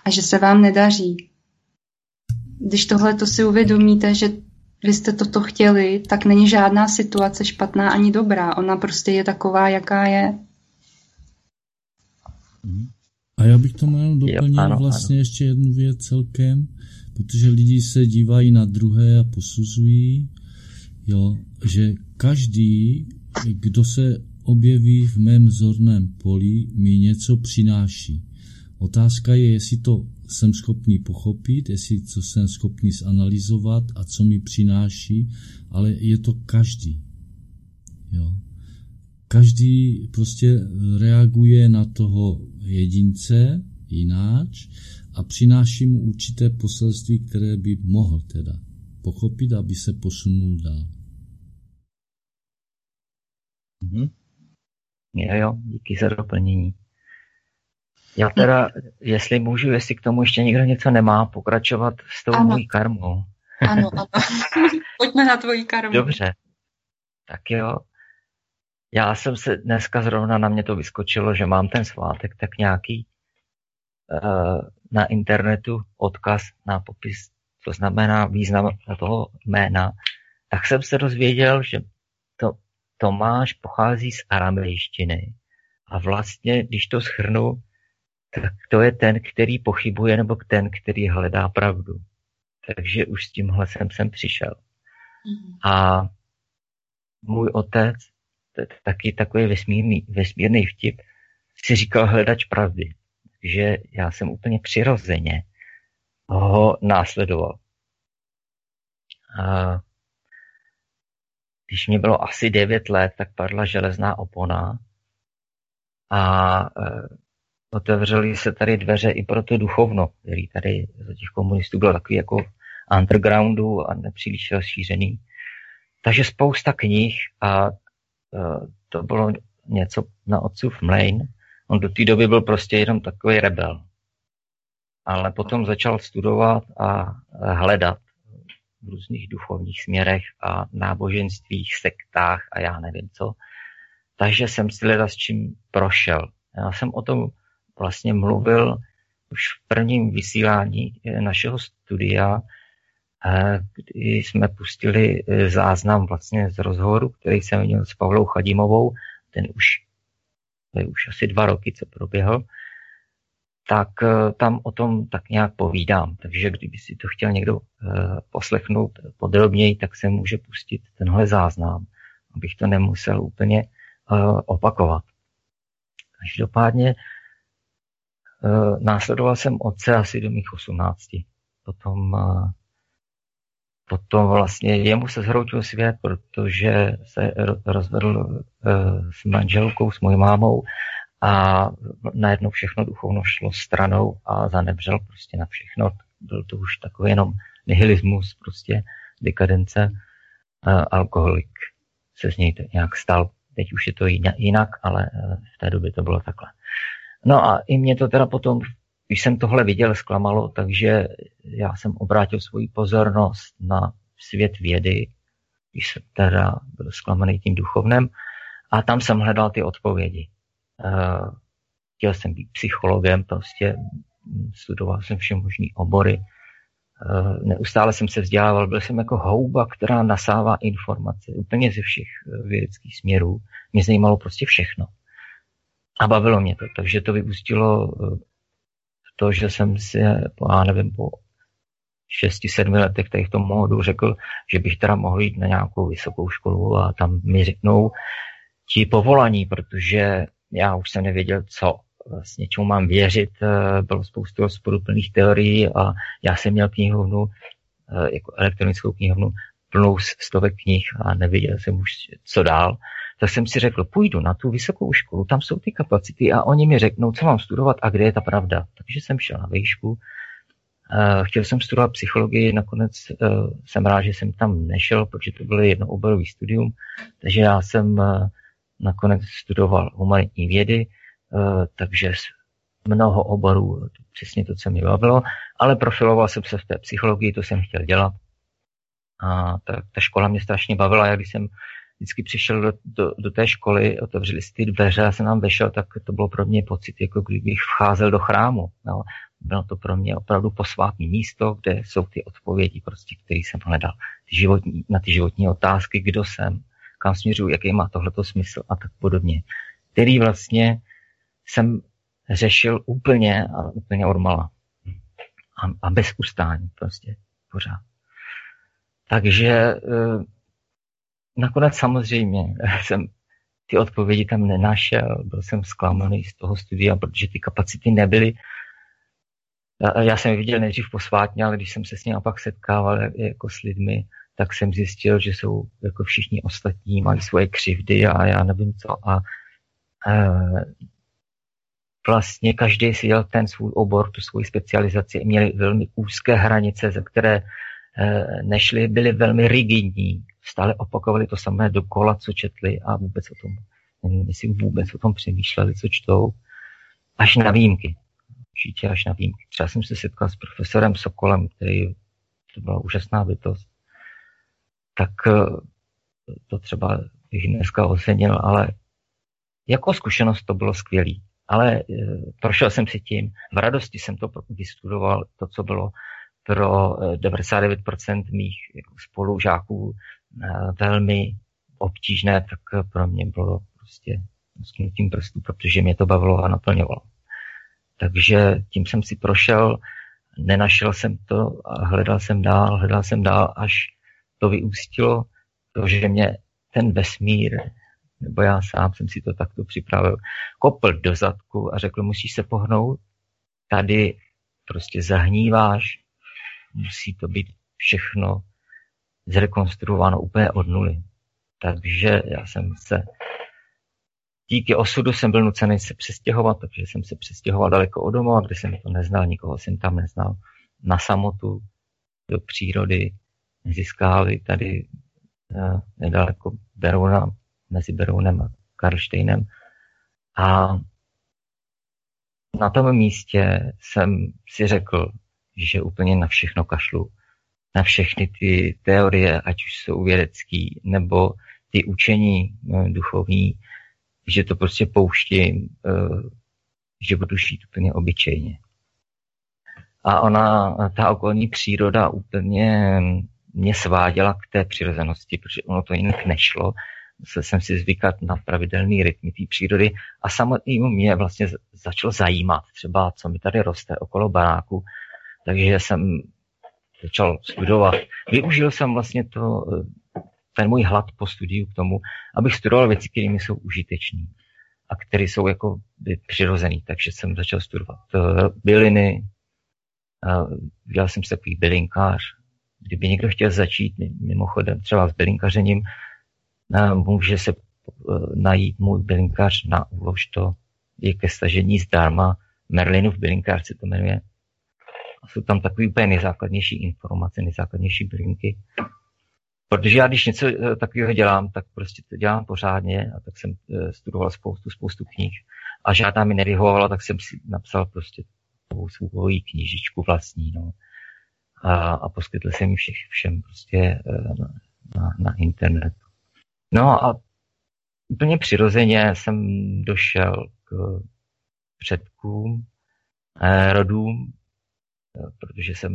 a že se vám nedaří. Když tohle to si uvědomíte, že vy jste toto chtěli, tak není žádná situace špatná ani dobrá. Ona prostě je taková, jaká je. A já bych tomu jenom doplnil jo, ano, vlastně ano. ještě jednu věc celkem, protože lidi se dívají na druhé a posuzují, jo, že každý, kdo se objeví v mém zorném poli, mi něco přináší. Otázka je, jestli to jsem schopný pochopit, jestli co jsem schopný zanalizovat a co mi přináší, ale je to každý. Jo. Každý prostě reaguje na toho jedince jináč a přináší mu určité poselství, které by mohl teda pochopit, aby se posunul dál. Mm-hmm. Jo, jo, díky za doplnění. Já teda, jestli můžu, jestli k tomu ještě někdo něco nemá, pokračovat s tou ano. mojí karmou. Ano, ano. Pojďme na tvoji karmu. Dobře. Tak jo. Já jsem se dneska zrovna na mě to vyskočilo, že mám ten svátek tak nějaký uh, na internetu odkaz na popis, co znamená význam toho jména. Tak jsem se dozvěděl, že to Tomáš pochází z aramejštiny. A vlastně, když to schrnu, tak to je ten, který pochybuje, nebo ten, který hledá pravdu. Takže už s tímhle jsem sem přišel. Mm-hmm. A můj otec, to je taky takový vesmírný, vesmírný vtip, si říkal hledač pravdy. Takže já jsem úplně přirozeně ho následoval. A když mě bylo asi 9 let, tak padla železná opona a e, otevřely se tady dveře i pro to duchovno, který tady za těch komunistů byl takový jako undergroundu a nepříliš rozšířený. Takže spousta knih a uh, to bylo něco na otcův mlejn. On do té doby byl prostě jenom takový rebel. Ale potom začal studovat a hledat v různých duchovních směrech a náboženstvích, sektách a já nevím co. Takže jsem si leda s čím prošel. Já jsem o tom vlastně mluvil už v prvním vysílání našeho studia kdy jsme pustili e, záznam vlastně z rozhovoru, který jsem měl s Pavlou Chadimovou, ten už, to je už asi dva roky, co proběhl, tak e, tam o tom tak nějak povídám. Takže kdyby si to chtěl někdo e, poslechnout podrobněji, tak se může pustit tenhle záznam, abych to nemusel úplně opakovat. Každopádně následoval jsem otce asi do mých 18. Potom potom vlastně jemu se zhroutil svět, protože se rozvedl eh, s manželkou, s mojí mámou a najednou všechno duchovno šlo stranou a zanebřel prostě na všechno. Byl to už takový jenom nihilismus, prostě dekadence, alkoholik se z něj nějak stal. Teď už je to jinak, ale eh, v té době to bylo takhle. No a i mě to teda potom když jsem tohle viděl, zklamalo, takže já jsem obrátil svoji pozornost na svět vědy, když jsem teda byl zklamaný tím duchovnem, a tam jsem hledal ty odpovědi. Uh, chtěl jsem být psychologem, prostě studoval jsem vše možný obory, uh, neustále jsem se vzdělával, byl jsem jako houba, která nasává informace úplně ze všech eh, vědeckých směrů. Mě zajímalo prostě všechno. A bavilo mě to, takže to vyústilo to, že jsem si, já nevím, po 6-7 letech tady v tom módu řekl, že bych teda mohl jít na nějakou vysokou školu a tam mi řeknou ti povolaní, protože já už jsem nevěděl, co vlastně čemu mám věřit. Eh, bylo spoustu rozporuplných teorií a já jsem měl knihovnu, eh, jako elektronickou knihovnu, plnou stovek knih a nevěděl jsem už, co dál tak jsem si řekl, půjdu na tu vysokou školu, tam jsou ty kapacity a oni mi řeknou, co mám studovat a kde je ta pravda. Takže jsem šel na výšku, Uh, chtěl jsem studovat psychologii, nakonec uh, jsem rád, že jsem tam nešel, protože to bylo jednooborový studium, takže já jsem uh, nakonec studoval humanitní vědy, takže mnoho oborů, přesně to, co mi bavilo, ale profiloval jsem se v té psychologii, to jsem chtěl dělat. A ta, ta škola mě strašně bavila, já když jsem vždycky přišel do, do, do té školy, otevřeli si ty dveře a jsem nám vešel, tak to bylo pro mě pocit, jako kdybych vcházel do chrámu. No. Bylo to pro mě opravdu posvátné místo, kde jsou ty odpovědi, prostě, které jsem hledal. Ty životní, na ty životní otázky, kdo jsem, kam směřuji, jaký má tohleto smysl a tak podobně. Který vlastně jsem řešil úplně a úplně odmala. A, a bez ustání prostě pořád. Takže eh, nakonec samozřejmě jsem ty odpovědi tam nenašel, byl jsem zklamaný z toho studia, protože ty kapacity nebyly. Já jsem je viděl nejdřív posvátně, ale když jsem se s ním pak setkával jako s lidmi, tak jsem zjistil, že jsou jako všichni ostatní, mají svoje křivdy a já nevím co. A e, vlastně každý si dělal ten svůj obor, tu svoji specializaci, měli velmi úzké hranice, ze které e, nešly, byly velmi rigidní stále opakovali to samé dokola, co četli a vůbec o tom, nevím, jestli vůbec o tom přemýšleli, co čtou, až na výjimky. Určitě až na výjimky. Třeba jsem se setkal s profesorem Sokolem, který to byla úžasná bytost. Tak eh, to třeba bych dneska ocenil, ale jako zkušenost to bylo skvělý. Ale e, prošel jsem si tím, v radosti jsem to vystudoval, to, co bylo pro 99% eh, mých jako spolužáků Eh, velmi obtížné, tak pro mě bylo prostě sknutím prstů, protože mě to bavilo a naplňovalo. Takže tím jsem si prošel, nenašel jsem to a hledal jsem dál, hledal jsem dál, až to vyústilo, to, že mě ten vesmír, nebo já sám jsem si to takto připravil, kopl do zadku a řekl, musíš se pohnout, tady prostě zahníváš, musí to být všechno zrekonstruováno úplně od nuly. Takže já jsem se díky osudu jsem byl nucený se přestěhovat, takže jsem se přestěhoval daleko od domova, kde jsem to neznal, nikoho jsem tam neznal, na samotu, do přírody, mezi skály, tady uh, nedaleko Berouna, mezi Berounem a Karlštejnem. A na tom místě jsem si řekl, že úplně na všechno kašlu na všechny ty teorie, ať už jsou vědecký, nebo ty učení no, duchovní, že to prostě pouštím, uh, že budu žít úplně obyčejně. A ona, ta okolní příroda úplně mě sváděla k té přirozenosti, protože ono to jinak nešlo. Musel jsem si zvykat na pravidelný rytmy té přírody a samotný mě vlastně začalo zajímat třeba, co mi tady roste okolo baráku. Takže jsem začal studovat. Využil jsem vlastně to, ten můj hlad po studiu k tomu, abych studoval věci, které mi jsou užitečné a které jsou jako by přirozený. Takže jsem začal studovat uh, byliny, dělal jsem se takový bylinkář. Kdyby někdo chtěl začít mimochodem třeba s bylinkařením, uh, může se uh, najít můj bylinkář na úlož to je ke stažení zdarma. Merlinu v bylinkárce to jmenuje. Jsou tam takové úplně nejzákladnější informace, nejzákladnější bylinky. Protože já když něco eh, takového dělám, tak prostě to dělám pořádně a tak jsem eh, studoval spoustu, spoustu knih a žádná mi nevyhovovala, tak jsem si napsal prostě svou knížičku vlastní, no. A, a poskytl jsem ji všech, všem prostě eh, na, na, na internet. No a úplně přirozeně jsem došel k předkům, rodům, protože jsem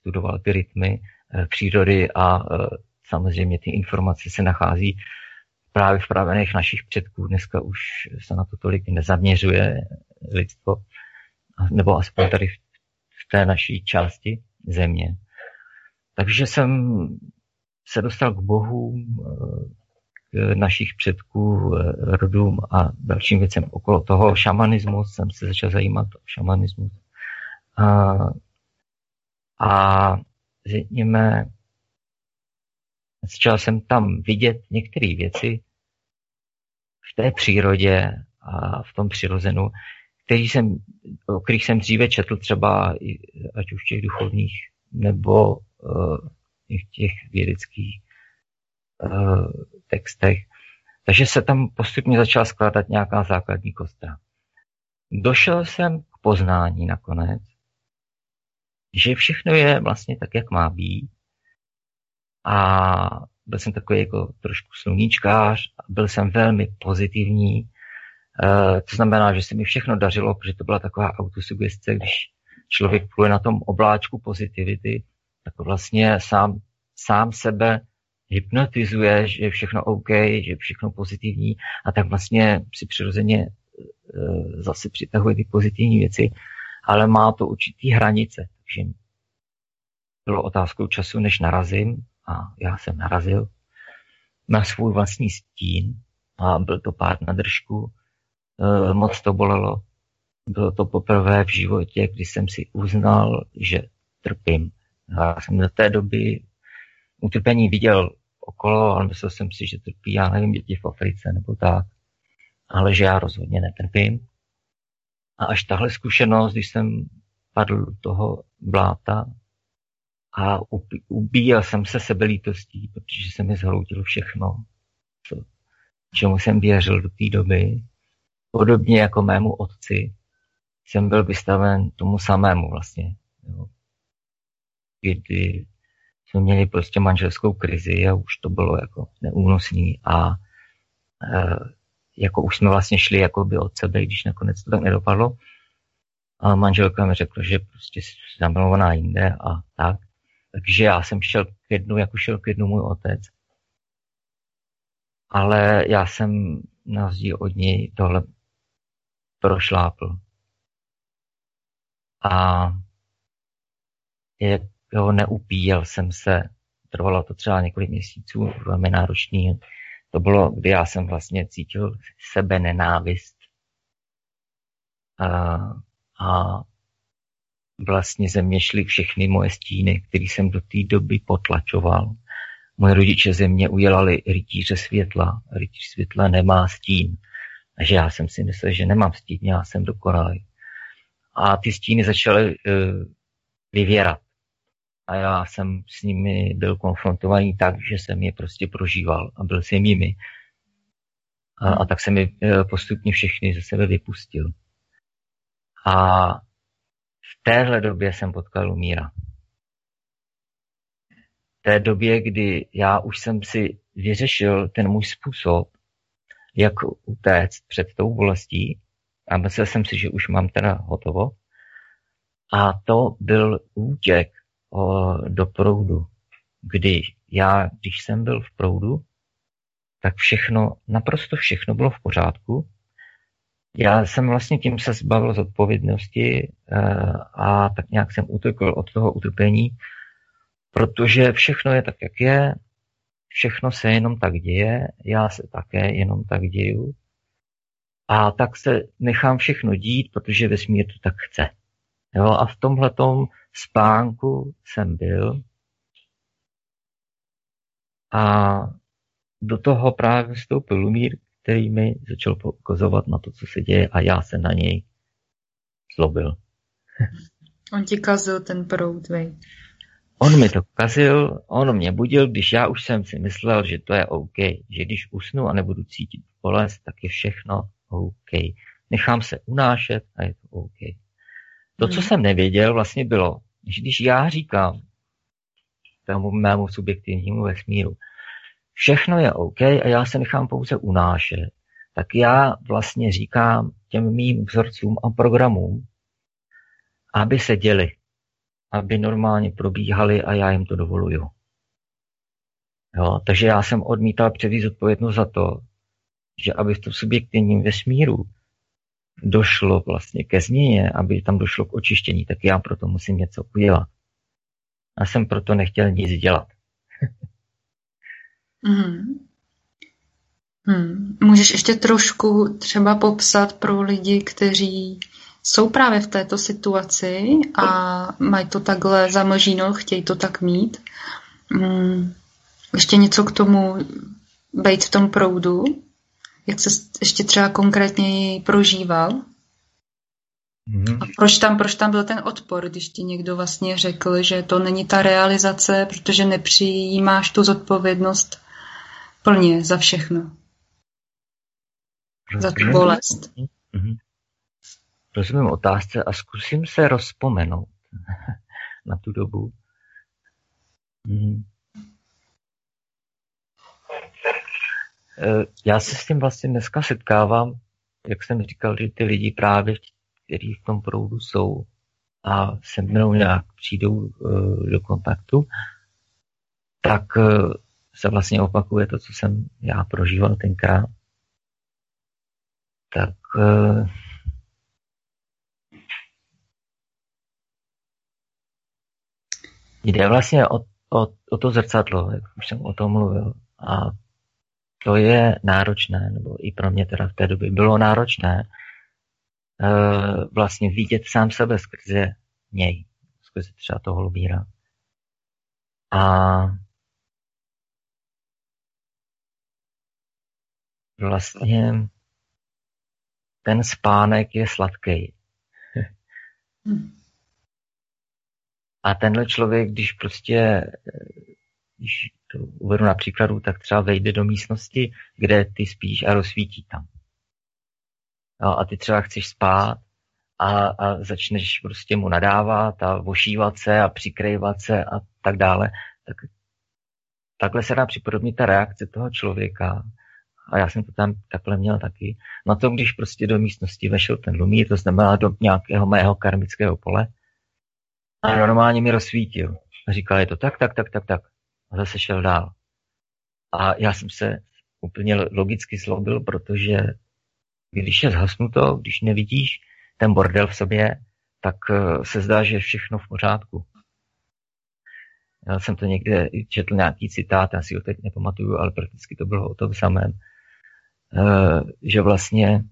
studoval ty rytmy Eh, přírody a eh, samozřejmě ty informace se nachází právě v pravenech našich předků. Dneska už se na to tolik nezaměřuje lidstvo, nebo aspoň tady v té naší části země. Takže jsem se dostal k Bohu, eh, k našich předků, rodům a dalším věcem okolo toho. Šamanismus jsem se začal zajímat o šamanismus. A, a řekněme, začal jsem tam vidět některé věci v té přírodě a v tom přirozenu, který jsem, o kterých jsem dříve četl třeba, ať už těch duchovních, nebo uh, v těch vědeckých uh, textech. Takže se tam postupně začala skládat nějaká základní kostra. Došel jsem k poznání nakonec, že všechno je vlastně tak, jak má být. A byl jsem takový jako trošku sluníčkář, byl jsem velmi pozitivní, e, to znamená, že se mi všechno dařilo, protože to byla taková autosugestce, když člověk pluje na tom obláčku pozitivity, tak vlastně sám, sám sebe hypnotizuje, že je všechno OK, že je všechno pozitivní a tak vlastně si přirozeně e, zase přitahuje ty pozitivní věci, ale má to určitý hranice. Takže bylo otázkou času, než narazím a já jsem narazil na svůj vlastní stín a byl to pár na držku. E, moc to bolelo. Bylo to poprvé v životě, kdy jsem si uznal, že trpím. Já jsem do té doby utrpení viděl okolo, ale myslel jsem si, že trpí, já nevím, děti v Africe nebo tak. Ale že já rozhodně netrpím. A až tahle zkušenost, když jsem padl do toho bláta a ubíjel jsem se sebelítostí, protože se mi zhroutil všechno, co, čemu jsem věřil do té doby. Podobně jako mému otci jsem byl vystaven tomu samému vlastně. Jo. Kdy jsme měli prostě manželskou krizi a už to bylo jako neúnosný a e, jako už jsme vlastně šli jako by od sebe, když nakonec to tak nedopadlo. A manželka mi řekla, že prostě zamilovaná jinde a tak. Takže já jsem šel k jednu, jako šel k jednu můj otec. Ale já jsem na od něj tohle prošlápl. A jako neupíjel jsem se, trvalo to třeba několik měsíců, velmi náročný. To bylo, kdy já jsem vlastně cítil sebe nenávist. A a vlastně ze mě šly všechny moje stíny, které jsem do té doby potlačoval. Moje rodiče ze mě udělali rytíře světla. Rytíř světla nemá stín. Takže já jsem si myslel, že nemám stín, já jsem dokonalý. A ty stíny začaly uh, vyvěrat. A já jsem s nimi byl konfrontovaný tak, že jsem je prostě prožíval a byl jsem jimi. A, a tak jsem je uh, postupně všechny ze sebe vypustil. A v téhle době jsem potkal Lumíra. V té době, kdy já už jsem si vyřešil ten můj způsob, jak utéct před tou bolestí a myslel jsem si, že už mám teda hotovo. A to byl útěk o, do proudu, kdy já, když jsem byl v proudu, tak všechno, naprosto všechno bylo v pořádku. Já jsem vlastně tím se zbavil z odpovědnosti eh, a tak nějak jsem utekl od toho utrpení, protože všechno je tak, jak je, všechno se jenom tak děje, já se také jenom tak děju. A tak se nechám všechno dít, protože vesmír to tak chce. Jo, a v tomhletom spánku jsem byl. A do toho právě vstoupil Lumír, který mi začal poukazovat na to, co se děje a já se na něj zlobil. On ti kazil ten proud, vej. On mi to kazil, on mě budil, když já už jsem si myslel, že to je OK, že když usnu a nebudu cítit bolest, tak je všechno OK. Nechám se unášet a je to OK. To, co hmm. jsem nevěděl, vlastně bylo, že když já říkám tomu mému subjektivnímu vesmíru, všechno je OK a já se nechám pouze unášet, tak já vlastně říkám těm mým vzorcům a programům, aby se děli, aby normálně probíhali a já jim to dovoluju. Jo, takže já jsem odmítal převzít odpovědnost za to, že aby v tom subjektivním vesmíru došlo vlastně ke změně, aby tam došlo k očištění, tak já proto musím něco udělat. A jsem proto nechtěl nic dělat. Mm. Hmm. Můžeš ještě trošku třeba popsat pro lidi, kteří jsou právě v této situaci a mají to takhle zamlžíno, chtějí to tak mít. Hmm. Ještě něco k tomu být v tom proudu? Jak se ještě třeba konkrétně prožíval? Mm-hmm. A proč tam, proč tam byl ten odpor, když ti někdo vlastně řekl, že to není ta realizace, protože nepřijímáš tu zodpovědnost plně za všechno? Rozumím. Za tu bolest. Mm-hmm. Rozumím otázce a zkusím se rozpomenout na tu dobu. Mm. Já se s tím vlastně dneska setkávám, jak jsem říkal, že ty lidi právě, kteří v tom proudu jsou a se mnou nějak přijdou uh, do kontaktu, tak uh, se vlastně opakuje to, co jsem já prožíval tenkrát. Tak uh, jde vlastně o, o, o to zrcadlo, jak už jsem o tom mluvil. A to je náročné, nebo i pro mě teda v té době bylo náročné uh, vlastně vidět sám sebe skrze něj, skrze třeba toho lubíra. A vlastně ten spánek je sladký. A tenhle člověk, když prostě když to uvedu na příkladu, tak třeba vejde do místnosti, kde ty spíš a rozsvítí tam. No, a ty třeba chceš spát a, a začneš prostě mu nadávat a vošívat se a přikrývat se a tak dále, tak takhle se dá připodobnit ta reakce toho člověka. A já jsem to tam takhle měl taky. Na to, když prostě do místnosti vešel ten lumír, to znamená do nějakého mého karmického pole, a normálně mi rozsvítil. A říkal, je to tak, tak, tak, tak, tak a zase šel dál. A já jsem se úplně logicky zlobil, protože když je zhasnuto, když nevidíš ten bordel v sobě, tak eh, se zdá, že je všechno v pořádku. Já jsem to někde četl nějaký citát, já si ho teď nepamatuju, ale prakticky to bylo o tom samém, že vlastně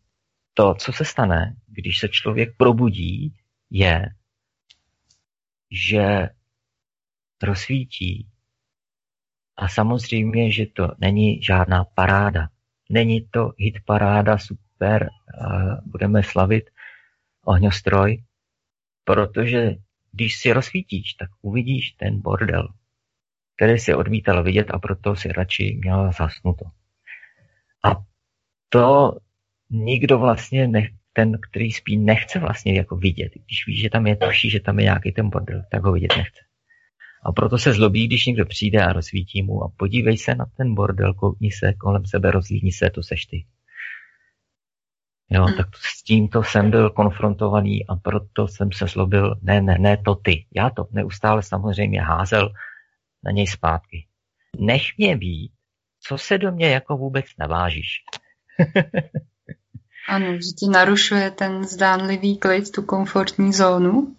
to, co se stane, když se člověk probudí, je, že rozsvítí a samozřejmě, že to není žádná paráda. Není to hit paráda, super, budeme slavit ohňostroj, protože když si rozsvítíš, tak uvidíš ten bordel, který si odmítal vidět a proto si radši měl zasnuto. A to nikdo vlastně, ne, ten, který spí, nechce vlastně jako vidět. Když víš, že tam je, tuší, že tam je nějaký ten bordel, tak ho vidět nechce. A proto se zlobí, když někdo přijde a rozsvítí mu a podívej se na ten bordel, koukni se kolem sebe, rozlíhni se, to seš ty. Jo, hmm. tak s tímto jsem byl konfrontovaný a proto jsem se zlobil, ne, ne, ne, to ty. Já to neustále samozřejmě házel na něj zpátky. Nech mě být, co se do mě jako vůbec navážíš. ano, že ti narušuje ten zdánlivý klid, tu komfortní zónu,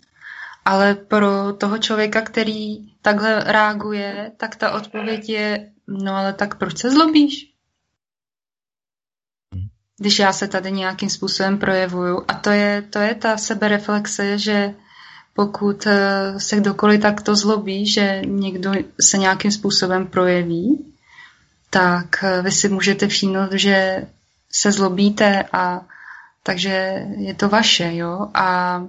ale pro toho člověka, který takhle reaguje, tak ta odpověď je, no ale tak proč se zlobíš? když já se tady nějakým způsobem projevuju. A to je, to je ta sebereflexe, že pokud eh, se kdokoliv takto zlobí, že někdo se nějakým způsobem projeví, tak eh, vy si můžete všimnout, že se zlobíte a takže je to vaše, jo. A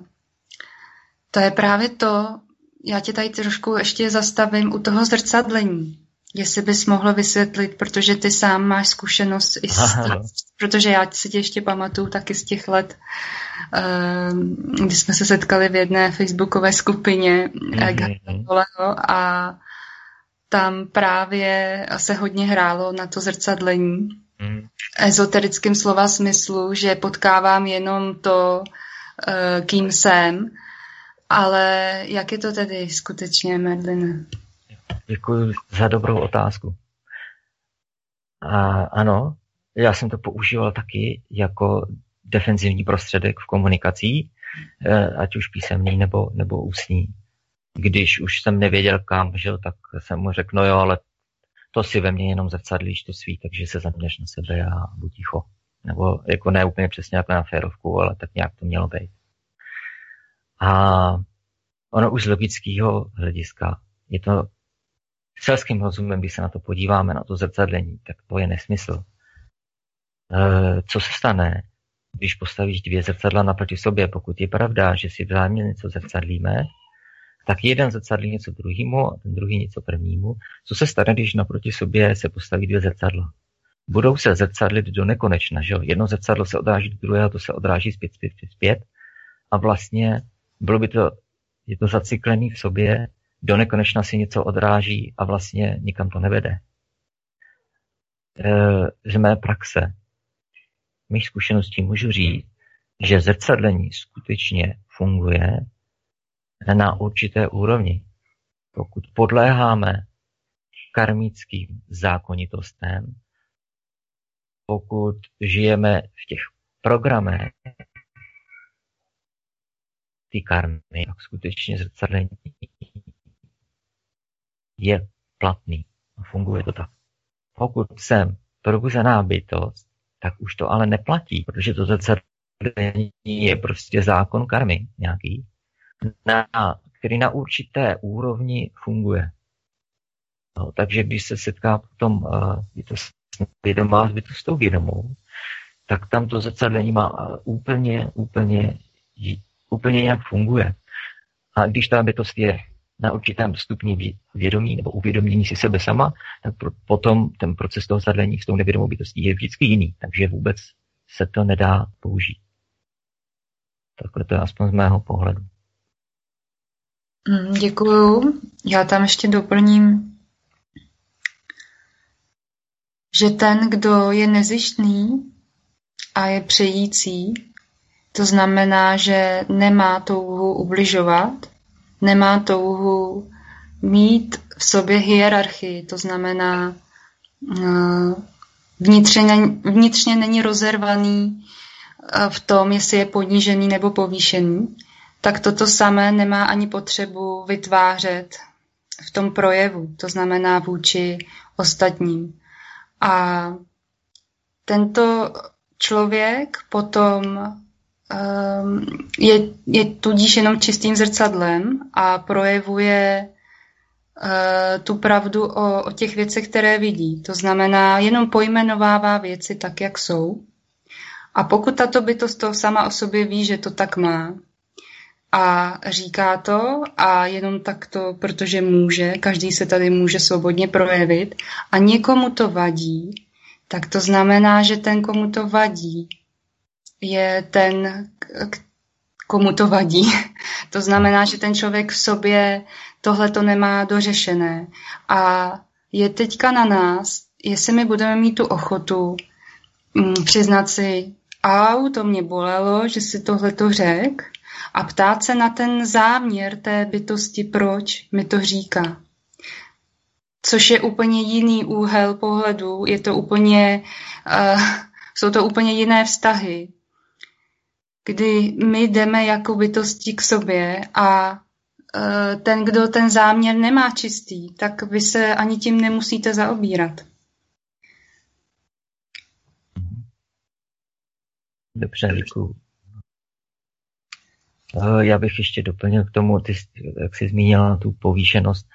to je právě to, já tě tady trošku ještě zastavím u toho zrcadlení jestli bys mohl vysvětlit, protože ty sám máš zkušenost i s tím, protože já si tě ještě pamatuju taky z těch let, ehm, kdy jsme se setkali v jedné facebookové skupině mm-hmm. a tam právě se hodně hrálo na to zrcadlení. Ezoterickým slova smyslu, že potkávám jenom to, eh, kým jsem, ale jak je to tedy skutečně, Medline? Děkuji za dobrou otázku. A ano, já jsem to používal taky jako defenzivní prostředek v komunikací, eh, ať už písemný nebo, nebo ústní. Když už jsem nevěděl kam, že, tak jsem mu řekl, no jo, ale to si ve mně jenom zrcadlíš to svý, takže se zaměř na sebe a buď ticho. Nebo jako ne úplně přesně jako na férovku, ale tak nějak to mělo být. A ono už z logického hlediska je to selským rozumem, když se na to podíváme, na to zrcadlení, tak to je nesmysl. E, co se stane, když postavíš dvě zrcadla naproti sobě, pokud je pravda, že si vzájemně něco zrcadlíme, tak jeden zrcadlí něco druhému a ten druhý něco prvnímu. Co se stane, když naproti sobě se postaví dvě zrcadla? Budou se zrcadlit do nekonečna, že jo? Jedno zrcadlo se odráží do druhého, to se odráží zpět, zpět, zpět, zpět. A vlastně bylo by to, je to zacyklený v sobě do nekonečna si něco odráží a vlastně nikam to nevede. E, z mé praxe, mých zkušeností můžu říct, že zrcadlení skutečně funguje na určité úrovni. Pokud podléháme karmickým zákonitostem, pokud žijeme v těch programech ty karmy, tak skutečně zrcadlení je platný. A funguje to tak. Pokud jsem probuzená bytost, tak už to ale neplatí, protože to zrcadlení je prostě zákon karmy nějaký, na, který na určité úrovni funguje. No, takže když se setká potom uh, bytost vědomá s bytostou vědomou, tak tam to zrcadlení má uh, úplně, úplně, úplně nějak funguje. A když ta bytost je na určitém stupni vědomí nebo uvědomění si sebe sama, tak potom ten proces toho zadlení s tou nevědomou bytostí je vždycky jiný, takže vůbec se to nedá použít. Takhle to je aspoň z mého pohledu. Mm, děkuju. Já tam ještě doplním, že ten, kdo je nezištný a je přející, to znamená, že nemá touhu ubližovat, nemá touhu mít v sobě hierarchii, to znamená eh, vnitřně, vnitřně není rozervaný eh, v tom, jestli je ponížený nebo povýšený, tak toto samé nemá ani potřebu vytvářet v tom projevu, to znamená vůči ostatním. A tento člověk potom Ehm, je, je tudíž jenom čistým zrcadlem a projevuje uh, tu pravdu o, o těch věcech, které vidí. To znamená, jenom pojmenovává věci tak, jak jsou. A pokud tato bytost to sama o sobě ví, že to tak má, a říká to a jenom takto, protože může, každý se tady může svobodně projevit a někomu to vadí, tak to znamená, že ten, komu to vadí, je ten, komu to vadí. To znamená, že ten člověk v sobě tohle to nemá dořešené. A je teďka na nás, jestli my budeme mít tu ochotu mm, přiznat si au, to mě bolelo, že si tohle to řek a ptát se na ten záměr té bytosti, proč mi to říká. Což je úplně jiný úhel pohledu, je to úplně, uh, jsou to úplně jiné vztahy, kdy my jdeme jako bytosti k sobě a uh, ten, kdo ten záměr nemá čistý, tak vy se ani tím nemusíte zaobírat. Dobře, děkuji. Eh, já bych ještě doplnil k tomu, ty, jak jsi zmínila tu povýšenost.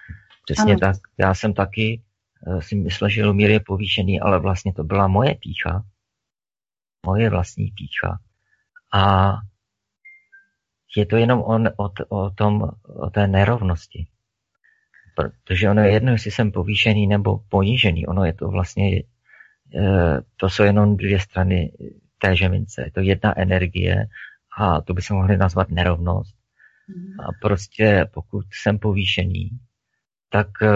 Přesně ano. tak. Já jsem taky eh, si myslel, že Lumír je povýšený, ale vlastně to byla moje pícha. Moje vlastní pícha. A je to jenom on, o, o, tom, o té nerovnosti. Protože ono je jedno, jestli jsem povýšený nebo ponížený. Ono je to vlastně, eh, to jsou jenom dvě strany téže mince. Je to jedna energie a to by se mohli nazvat nerovnost. Mm. A prostě pokud jsem povýšený, tak eh,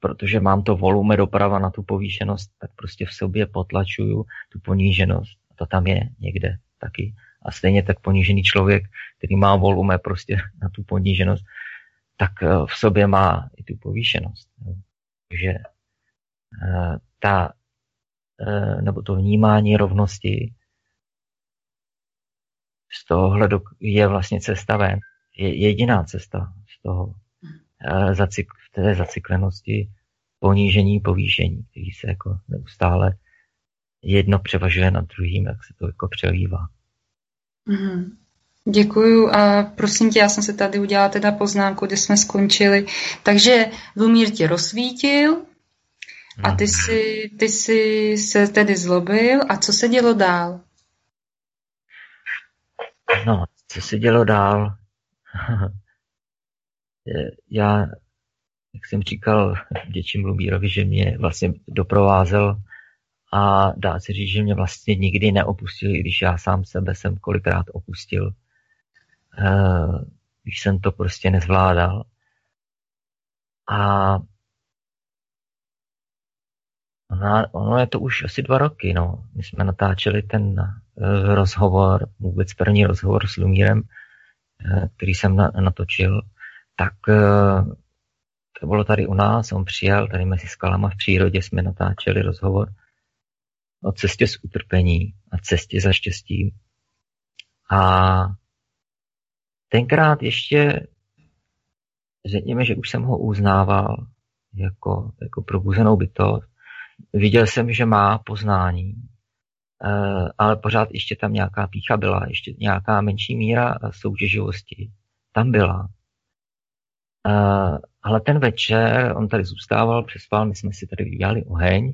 protože mám to volume doprava na tu povýšenost, tak prostě v sobě potlačuju tu poníženost. A to tam je někde taky. A stejně tak ponížený člověk, který má volume prostě na tu poníženost, tak eh, v sobě má i tu povýšenost. Takže eh, ta, nebo to vnímání rovnosti z tohohle je vlastně cesta ven. Je jediná cesta z toho eh, zacik, v té zaciklenosti ponížení, povýšení, který se jako neustále jedno převažuje nad druhým, jak se to jako přelívá. Mm-hmm. Děkuju a prosím tě, já jsem se tady udělala teda poznámku, kde jsme skončili. Takže Lumír tě rozsvítil a ty, mhm. si, ty si se tedy zlobil a co se dělo dál? No, co se dělo dál? Já, jak jsem říkal děčím Lumírovi, že mě vlastně doprovázel a dá se říct, že mě vlastně nikdy neopustil, i když já sám sebe jsem kolikrát opustil, eh, když jsem to prostě nezvládal. A ono je to už asi dva roky, no. My jsme natáčeli ten rozhovor, vůbec první rozhovor s Lumírem, eh, který jsem natočil, tak eh, to bylo tady u nás, on přijel, tady mezi skalama v přírodě jsme natáčeli rozhovor o cestě z utrpení a cestě za štěstím. A tenkrát ještě řekněme, že už jsem ho uznával jako, jako probuzenou bytost. Viděl jsem, že má poznání, Eh, ale pořád ještě tam nějaká pícha byla, ještě nějaká menší míra soutěživosti tam byla. Eh, ale ten večer on tady zůstával, přespal, my jsme si tady udělali oheň,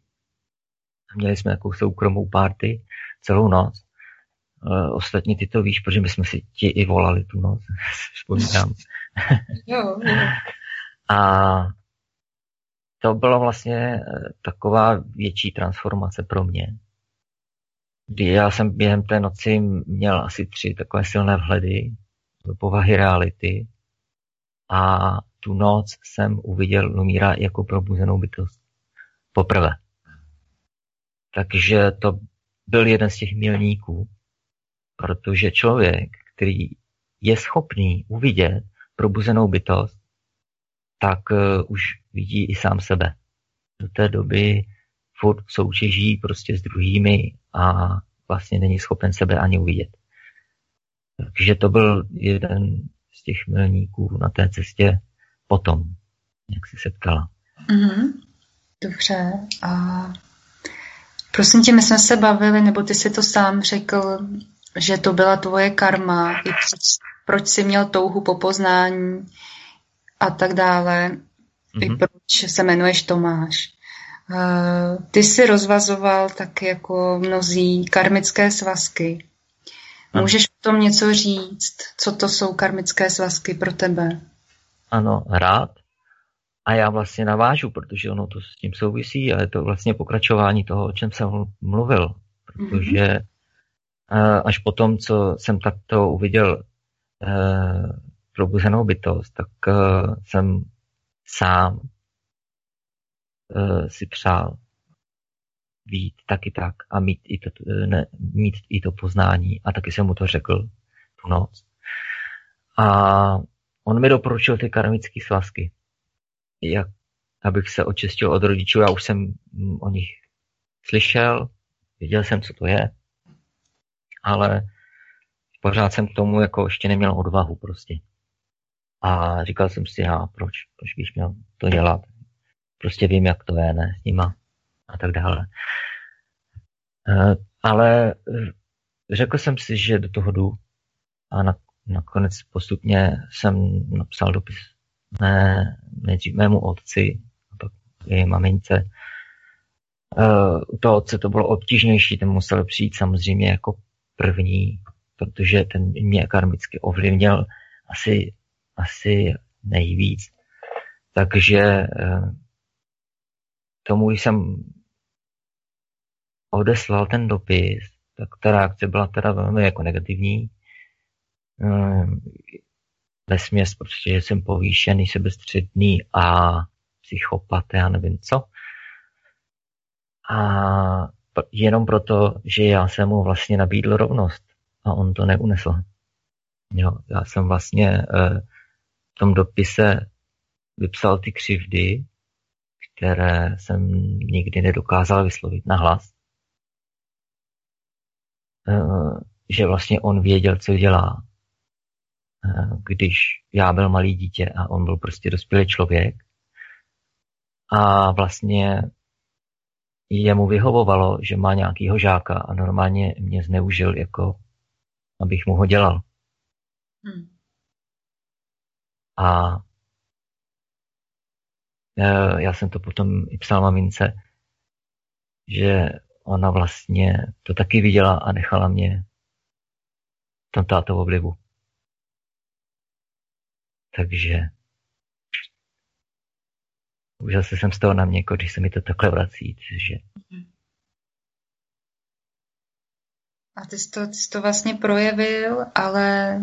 měli jsme takovou soukromou party celou noc. Eh, ostatně ty to víš, protože my jsme si ti i volali tu noc, vzpomínám. jo, jo. A to byla vlastně taková větší transformace pro mě já jsem během té noci měl asi tři takové silné vhledy do povahy reality a tu noc jsem uviděl Lumíra jako probuzenou bytost. Poprvé. Takže to byl jeden z těch milníků, protože člověk, který je schopný uvidět probuzenou bytost, tak uh, už vidí i sám sebe. Do té doby furt soutěží prostě s druhými a vlastně není schopen sebe ani uvidět. Takže to byl jeden z těch milníků na té cestě potom, jak jsi se ptala. Mm-hmm. Dobře. A prosím tě, my jsme se bavili, nebo ty si to sám řekl, že to byla tvoje karma, proč jsi měl touhu po poznání a tak dále, mm-hmm. i mhm. proč se jmenuješ Tomáš. Ty jsi rozvazoval tak jako mnozí karmické svazky. Můžeš o tom něco říct? Co to jsou karmické svazky pro tebe? Ano, rád. A já vlastně navážu, protože ono to s tím souvisí a je to vlastně pokračování toho, o čem jsem mluvil. Protože mm-hmm. až po tom, co jsem takto uviděl eh, probuzenou bytost, tak eh, jsem sám si přál být taky tak a mít i to, ne, mít i to poznání. A taky jsem mu to řekl tu noc. A on mi doporučil ty karmické svazky. Jak, abych se očistil od rodičů. Já už jsem o nich slyšel, věděl jsem, co to je, ale pořád jsem k tomu jako ještě neměl odvahu prostě. A říkal jsem si, já, proč, proč bych měl to dělat? Prostě vím, jak to je, ne, s nima a tak dále. Eh, ale eh, řekl jsem si, že do toho jdu a na, nakonec postupně jsem napsal dopis ne, nejdřív mému otci a pak i mamince. Uh, u toho otce to bylo obtížnější, ten musel přijít samozřejmě jako první, protože ten mě karmicky ovlivnil asi, asi nejvíc. Takže tomu jsem odeslal ten dopis, tak ta reakce byla teda velmi jako negativní. Ehm, ve směs prostě, že jsem povýšený, sebestředný a psychopat, já nevím co. A jenom proto, že já jsem mu vlastně nabídl rovnost a on to neunesl. Jo, já jsem vlastně eh, v tom dopise vypsal ty křivdy, které jsem nikdy nedokázal vyslovit na hlas. Eh, že vlastně on věděl, co dělá. Eh, když já byl malý dítě a on byl prostě dospělý člověk. A vlastně jemu vyhovovalo, že má nějakýho žáka a normálně mě zneužil, jako abych mu ho dělal. Hmm. A já jsem to potom i psal mamince, že ona vlastně to taky viděla a nechala mě v tom tátovo vlivu. Takže už zase jsem z toho na mě, jako když se mi to takhle vrací, že... A ty jsi to, ty jsi to vlastně projevil, ale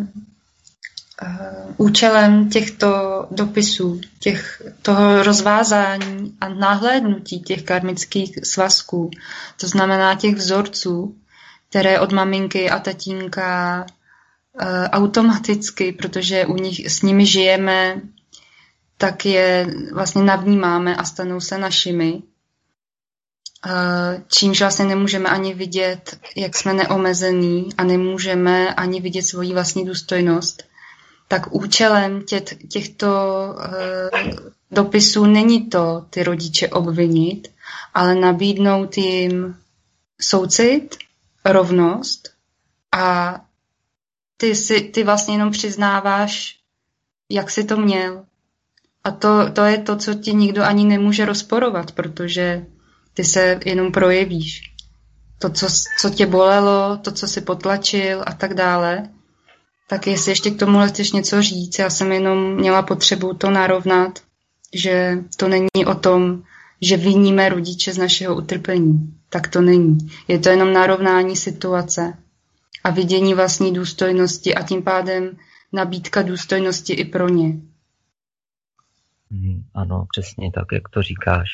účelem těchto dopisů, těch, toho rozvázání a nahlédnutí těch karmických svazků, to znamená těch vzorců, které od maminky a tatínka uh, automaticky, protože u nich s nimi žijeme, tak je vlastně navnímáme a stanou se našimi. Uh, čímž vlastně nemůžeme ani vidět, jak jsme neomezení a nemůžeme ani vidět svoji vlastní důstojnost tak účelem těch, těchto uh, dopisů není to ty rodiče obvinit, ale nabídnout jim soucit, rovnost a ty, si, ty vlastně jenom přiznáváš, jak jsi to měl. A to, to je to, co ti nikdo ani nemůže rozporovat, protože ty se jenom projevíš. To, co, co tě bolelo, to, co si potlačil a tak dále. Tak jestli ještě k tomu chceš něco říct, já jsem jenom měla potřebu to narovnat, že to není o tom, že viníme rodiče z našeho utrpení. Tak to není. Je to jenom narovnání situace a vidění vlastní důstojnosti a tím pádem nabídka důstojnosti i pro ně. Hmm, ano, přesně tak, jak to říkáš.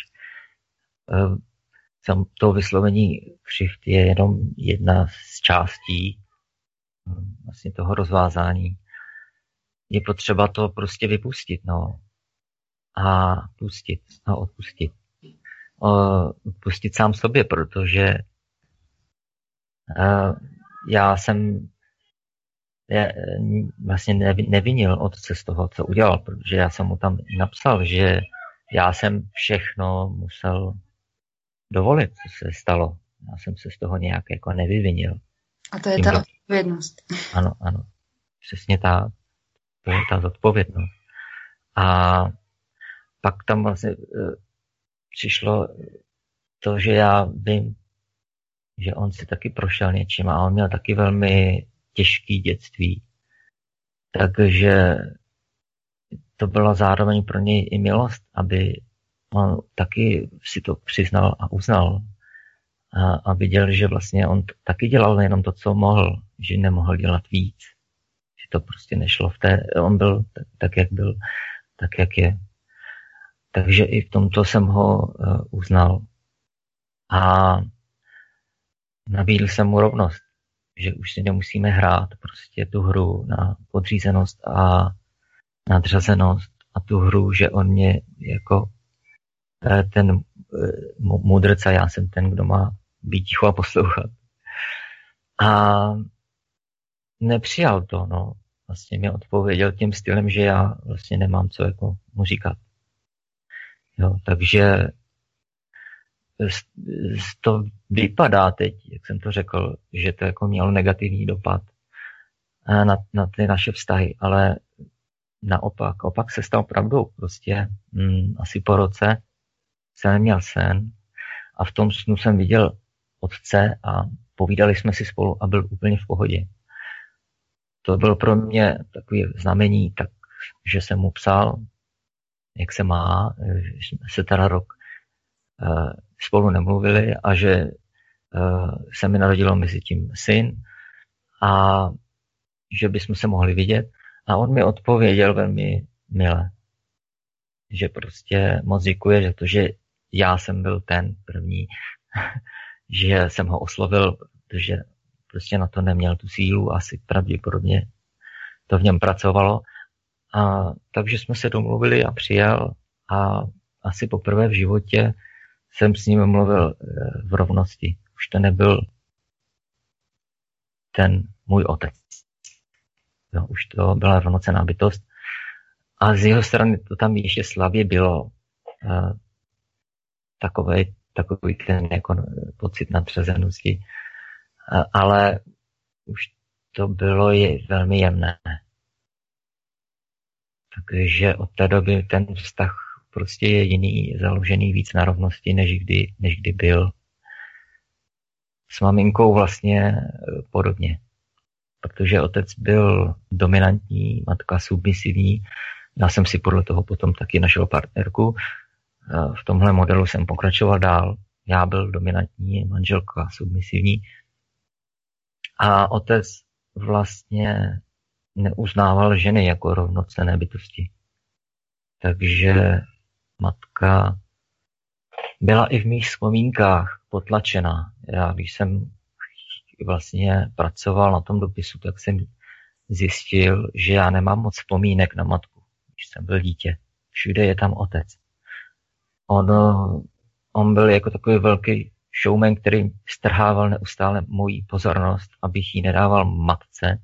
Sam to vyslovení křivt je jenom jedna z částí vlastně toho rozvázání, je potřeba to prostě vypustit, no. A pustit a odpustit. Odpustit sám sobě, protože já jsem je, vlastně nevinil otce z toho, co udělal, protože já jsem mu tam napsal, že já jsem všechno musel dovolit, co se stalo. Já jsem se z toho nějak jako nevyvinil. A to je ta odpovědnost. Ano, ano. Přesně ta, to je ta zodpovědnost. A pak tam vlastně e, přišlo to, že já vím, že on si taky prošel něčím a on měl taky velmi těžký dětství. Takže to byla zároveň pro něj i milost, aby on taky si to přiznal a uznal, a, a viděl, že vlastně on taky dělal jenom to, co mohl, že nemohl dělat víc. Že to prostě nešlo v té, on byl tak, tak jak byl, tak, jak je. Takže i v tomto jsem ho uh, uznal. A nabídl jsem mu rovnost, že už si nemusíme hrát prostě tu hru na podřízenost a nadřazenost a tu hru, že on mě jako ten eh, mudrc a já jsem ten, kdo má být ticho a poslouchat. A nepřijal to, no. Vlastně mi odpověděl tím stylem, že já vlastně nemám co jako mu říkat. Jo, takže to vypadá teď, jak jsem to řekl, že to jako mělo negativní dopad na, na ty naše vztahy, ale naopak, opak se stal pravdou. Prostě mm, asi po roce jsem neměl sen a v tom snu jsem viděl otce a povídali jsme si spolu a byl úplně v pohodě. To bylo pro mě takové znamení, tak, že jsem mu psal, jak se má, že jsme se teda rok uh, spolu nemluvili a že uh, se mi narodilo mezi tím syn a že bychom se mohli vidět. A on mi odpověděl velmi milé, že prostě moc děkuje, že to, že já jsem byl ten první, že jsem ho oslovil, protože prostě na to neměl tu sílu, asi pravděpodobně to v něm pracovalo. A, takže jsme se domluvili a přijel a asi poprvé v životě jsem s ním mluvil eh, v rovnosti. Už to nebyl ten můj otec. Jo, už to byla rovnocená bytost. A z jeho strany to tam ještě slabě bylo uh, takový, takový ten jako pocit nadřazenosti. Ale už to bylo je velmi jemné. Takže od té doby ten vztah prostě je jiný, založený víc na rovnosti, než kdy, než kdy byl. S maminkou vlastně e, podobně. Protože otec byl dominantní, matka submisivní. Já jsem si podle toho potom taky našel partnerku. E, v tomhle modelu jsem pokračoval dál. Já byl dominantní, manželka submisivní. A otec vlastně neuznával ženy jako rovnocené bytosti. Takže matka byla i v mých vzpomínkách potlačená. Já když jsem vlastně pracoval na tom dopisu, tak jsem zjistil, že já nemám moc vzpomínek na matku, když jsem byl dítě. Všude je tam otec. On, on byl jako takový velký showman, který strhával neustále moji pozornost, abych ji nedával matce.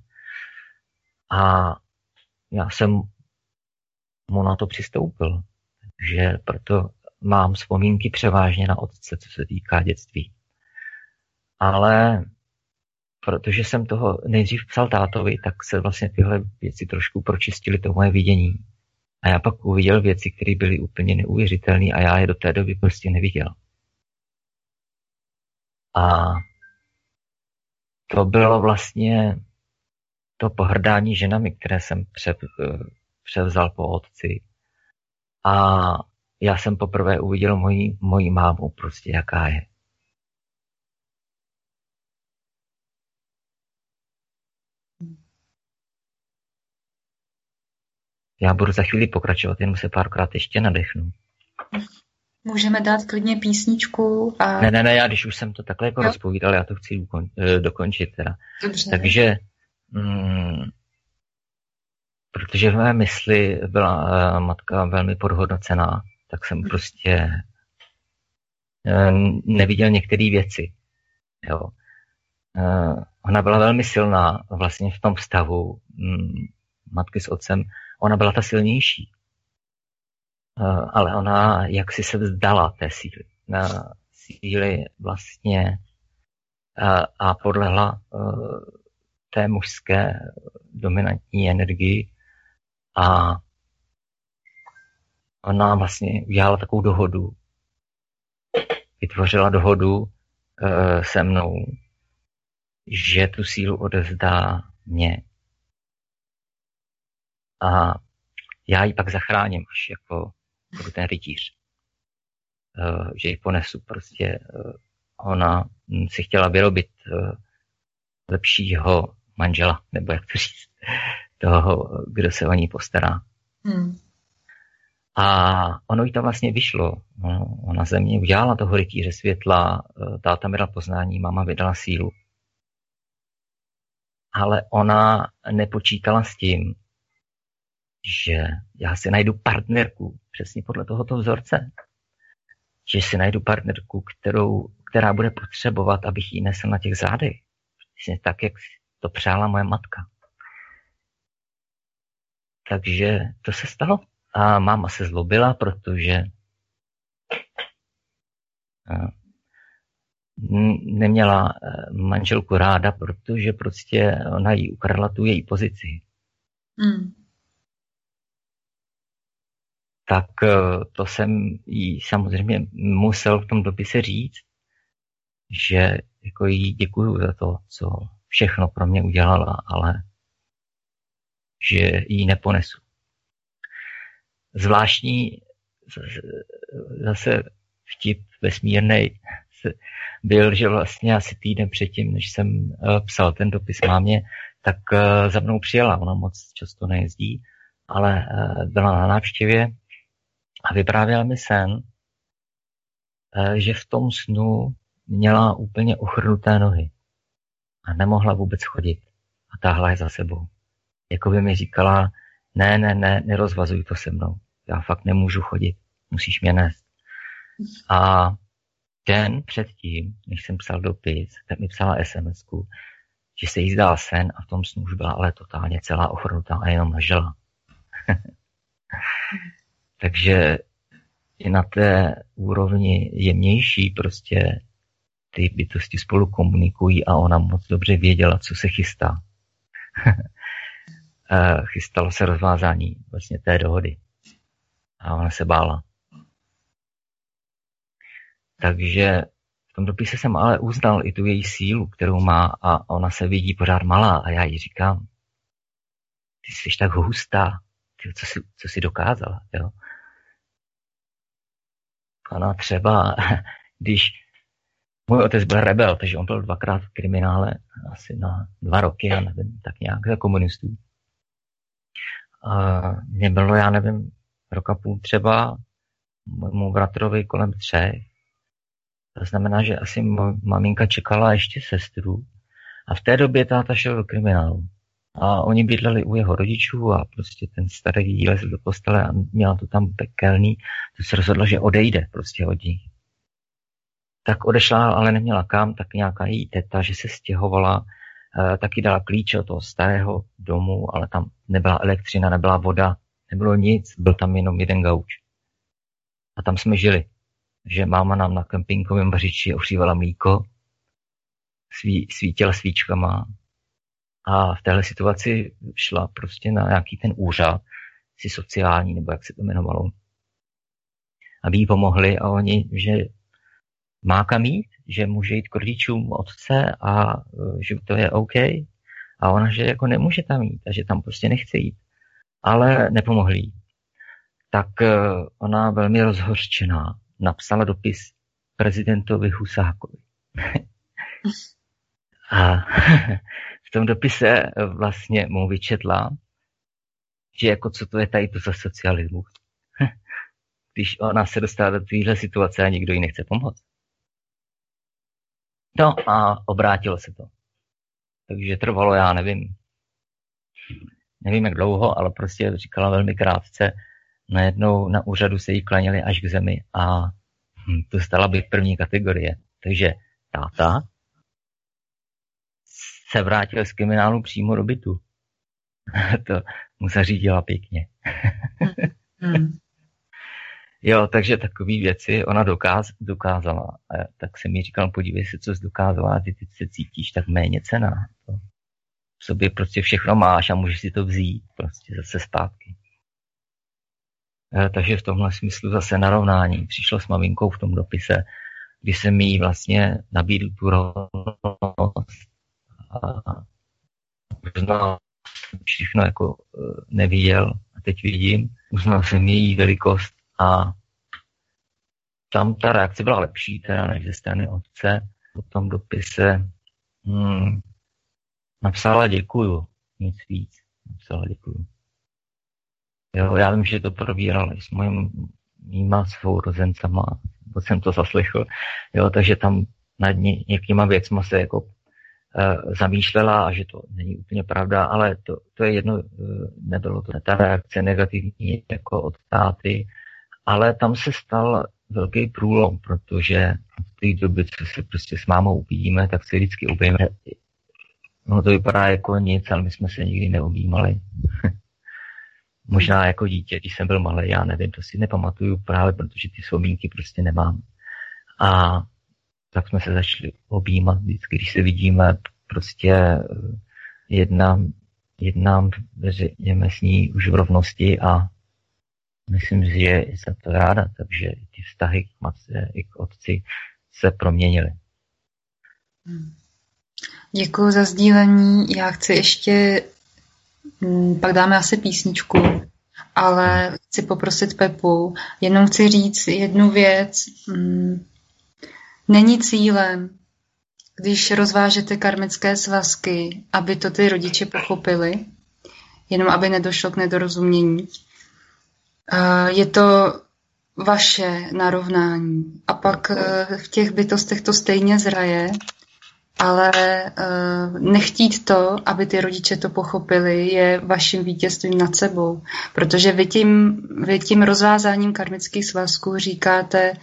A já jsem mu na to přistoupil že proto mám vzpomínky převážně na otce, co se týká dětství. Ale protože jsem toho nejdřív psal tátovi, tak se vlastně tyhle věci trošku pročistily to moje vidění. A já pak uviděl věci, které byly úplně neuvěřitelné a já je do té doby prostě neviděl. A to bylo vlastně to pohrdání ženami, které jsem převzal po otci, a já jsem poprvé uviděl moji, moji mámu, prostě jaká je. Já budu za chvíli pokračovat, jenom se párkrát ještě nadechnu. Můžeme dát klidně písničku a... Ne, ne, ne, já když už jsem to takhle jako rozpovídal, já to chci eh, dokončit teda. Dobře. Takže mm, protože v mé mysli byla uh, matka velmi podhodnocená, tak jsem prostě uh, neviděl některé věci. Jo. Uh, ona byla velmi silná vlastně v tom vztahu um, matky s otcem. Ona byla ta silnější. Uh, ale ona jak si se vzdala té síly. Síly vlastně uh, a podlehla uh, té mužské dominantní energii a ona vlastně udělala takovou dohodu, vytvořila dohodu se mnou, že tu sílu odevzdá mě. A já ji pak zachráním, až jako budu ten rytíř. E, že ji ponesu prostě. E, ona si chtěla vyrobit e, lepšího manžela, nebo jak to říct toho, kdo se o ní postará. Hmm. A ono jí to vlastně vyšlo. No, ona ze mě udělala toho rytíře světla, eh, táta mi dal poznání, máma vydala sílu. Ale ona nepočítala s tím, že já si najdu partnerku přesně podle tohoto vzorce. Že si najdu partnerku, kterou, která bude potřebovat, abych ji nesl na těch zádech. Přesně tak, jak to přála moje matka. Takže to se stalo. A máma se zlobila, protože neměla eh, manželku ráda, protože prostě ona jí ukradla tu její pozici. Mm. Tak eh, to jsem jí samozřejmě musel v tom dopise říct, že jako jí děkuju za to, co všechno pro mě udělala, ale že jí neponesu. Zvláštní zase vtip vesmírný byl, že vlastně asi týden předtím, než jsem eh, psal ten dopis mámě, tak eh, za mnou přijela. Ona moc často nejezdí, ale byla na návštěvě a vyprávěla mi sen, že v tom snu měla úplně ochrnuté nohy a nemohla vůbec chodit a táhla je za sebou. Jako by mi říkala, ne, ne, ne, nerozvazuj to se mnou. Já fakt nemůžu chodit, musíš mě nést. A den předtím, než jsem psal dopis, tak mi psala sms že se jí zdál sen a v tom snu už byla ale totálně celá ochrnutá a jenom ležela. Takže i na té úrovni jemnější prostě ty bytosti spolu komunikují a ona moc dobře věděla, co se chystá. Chystalo se rozvázání vlastně té dohody. A ona se bála. Takže v tom dopise jsem ale uznal i tu její sílu, kterou má a ona se vidí pořád malá a já jí říkám, ty jsi tak hustá, ty, co, jsi, co jsi dokázala, jo. Ona třeba, když můj otec byl rebel, takže on byl dvakrát v kriminále, asi na dva roky, já nevím, tak nějak za komunistů. A mě bylo, já nevím, roka půl třeba, mému bratrovi kolem třech, to znamená, že asi maminka čekala ještě sestru a v té době táta šel do kriminálu. A oni bydleli u jeho rodičů a prostě ten starý lezl do postele a měla to tam pekelný, to se rozhodla, že odejde prostě od nich. Tak odešla, ale neměla kam, tak nějaká její teta, že se stěhovala, eh, taky dala klíče od toho starého domu, ale tam nebyla elektřina, nebyla voda, nebylo nic, byl tam jenom jeden gauč. A tam jsme žili že máma nám na kempingovém vařiči ohřívala mlíko, svítila svíčkama a v téhle situaci šla prostě na nějaký ten úřad, si sociální, nebo jak se to jmenovalo, aby jí pomohli a oni, že má kam jít, že může jít k rodičům otce a e, že to je OK. A ona, že jako nemůže tam jít a že tam prostě nechce jít. Ale nepomohli. Tak e, ona velmi rozhořčená napsala dopis prezidentovi Husákovi. A tom dopise vlastně mu vyčetla, že jako co to je tady to za socialismus. Když ona se dostává do téhle situace a nikdo jí nechce pomoct. No a obrátilo se to. Takže trvalo, já nevím, nevím jak dlouho, ale prostě říkala velmi krátce, najednou na úřadu se jí klanili až k zemi a hm, to stala být první kategorie. Takže táta se vrátil z kriminálu přímo do bytu. to mu zařídila pěkně. hmm. Jo, takže takové věci ona dokáz, dokázala. A tak jsem mi říkal, podívej se, co jsi dokázala, ty teď se cítíš tak méně cená. To v sobě prostě všechno máš a můžeš si to vzít prostě zase zpátky. Eh, takže v tomhle smyslu zase narovnání. Přišlo s maminkou v tom dopise, kdy jsem jí vlastně nabídl tu rovnost uznal všechno jako eh, neviděl a teď vidím, uznal jsem její velikost a tam ta reakce byla lepší teda než ze strany otce. Po tom dopise hmm, napsala děkuju, nic víc. Napsala děkuju. Jo, já vím, že to probíral s mojím mýma sourozencama, bo jsem to zaslechl, jo, takže tam nad ně, někýma věcma se jako zamýšlela a že to není úplně pravda, ale to, to je jedno, uh, nebylo to ta reakce negativní jako od táty, ale tam se stal velký průlom, protože v té době, co se prostě s mámou uvidíme, tak se vždycky objíme. No to vypadá jako nic, ale my jsme se nikdy neobjímali. Možná jako dítě, když jsem byl malý, já nevím, to si nepamatuju právě, protože ty vzpomínky prostě nemám. A tak jsme se začali objímat vždycky, když se vidíme, prostě eh, jednám, jednám řekněme s ní už v rovnosti a myslím si, že jsem to ráda, takže ty vztahy k matce i k otci se proměnily. Hmm. Děkuji za sdílení. Já chci ještě, mm, pak dáme asi písničku, ale chci poprosit Pepu. Jenom chci říct jednu věc. Není cílem, když rozvážete karmické svazky, aby to ty rodiče pochopili, jenom aby nedošlo k nedorozumění. Je to vaše narovnání. A pak eh, v těch bytostech to stejně zraje ale uh, nechtít to, aby ty rodiče to pochopili, je vaším vítězstvím nad sebou. Protože vy tím, vy tím rozvázáním karmických svazků říkáte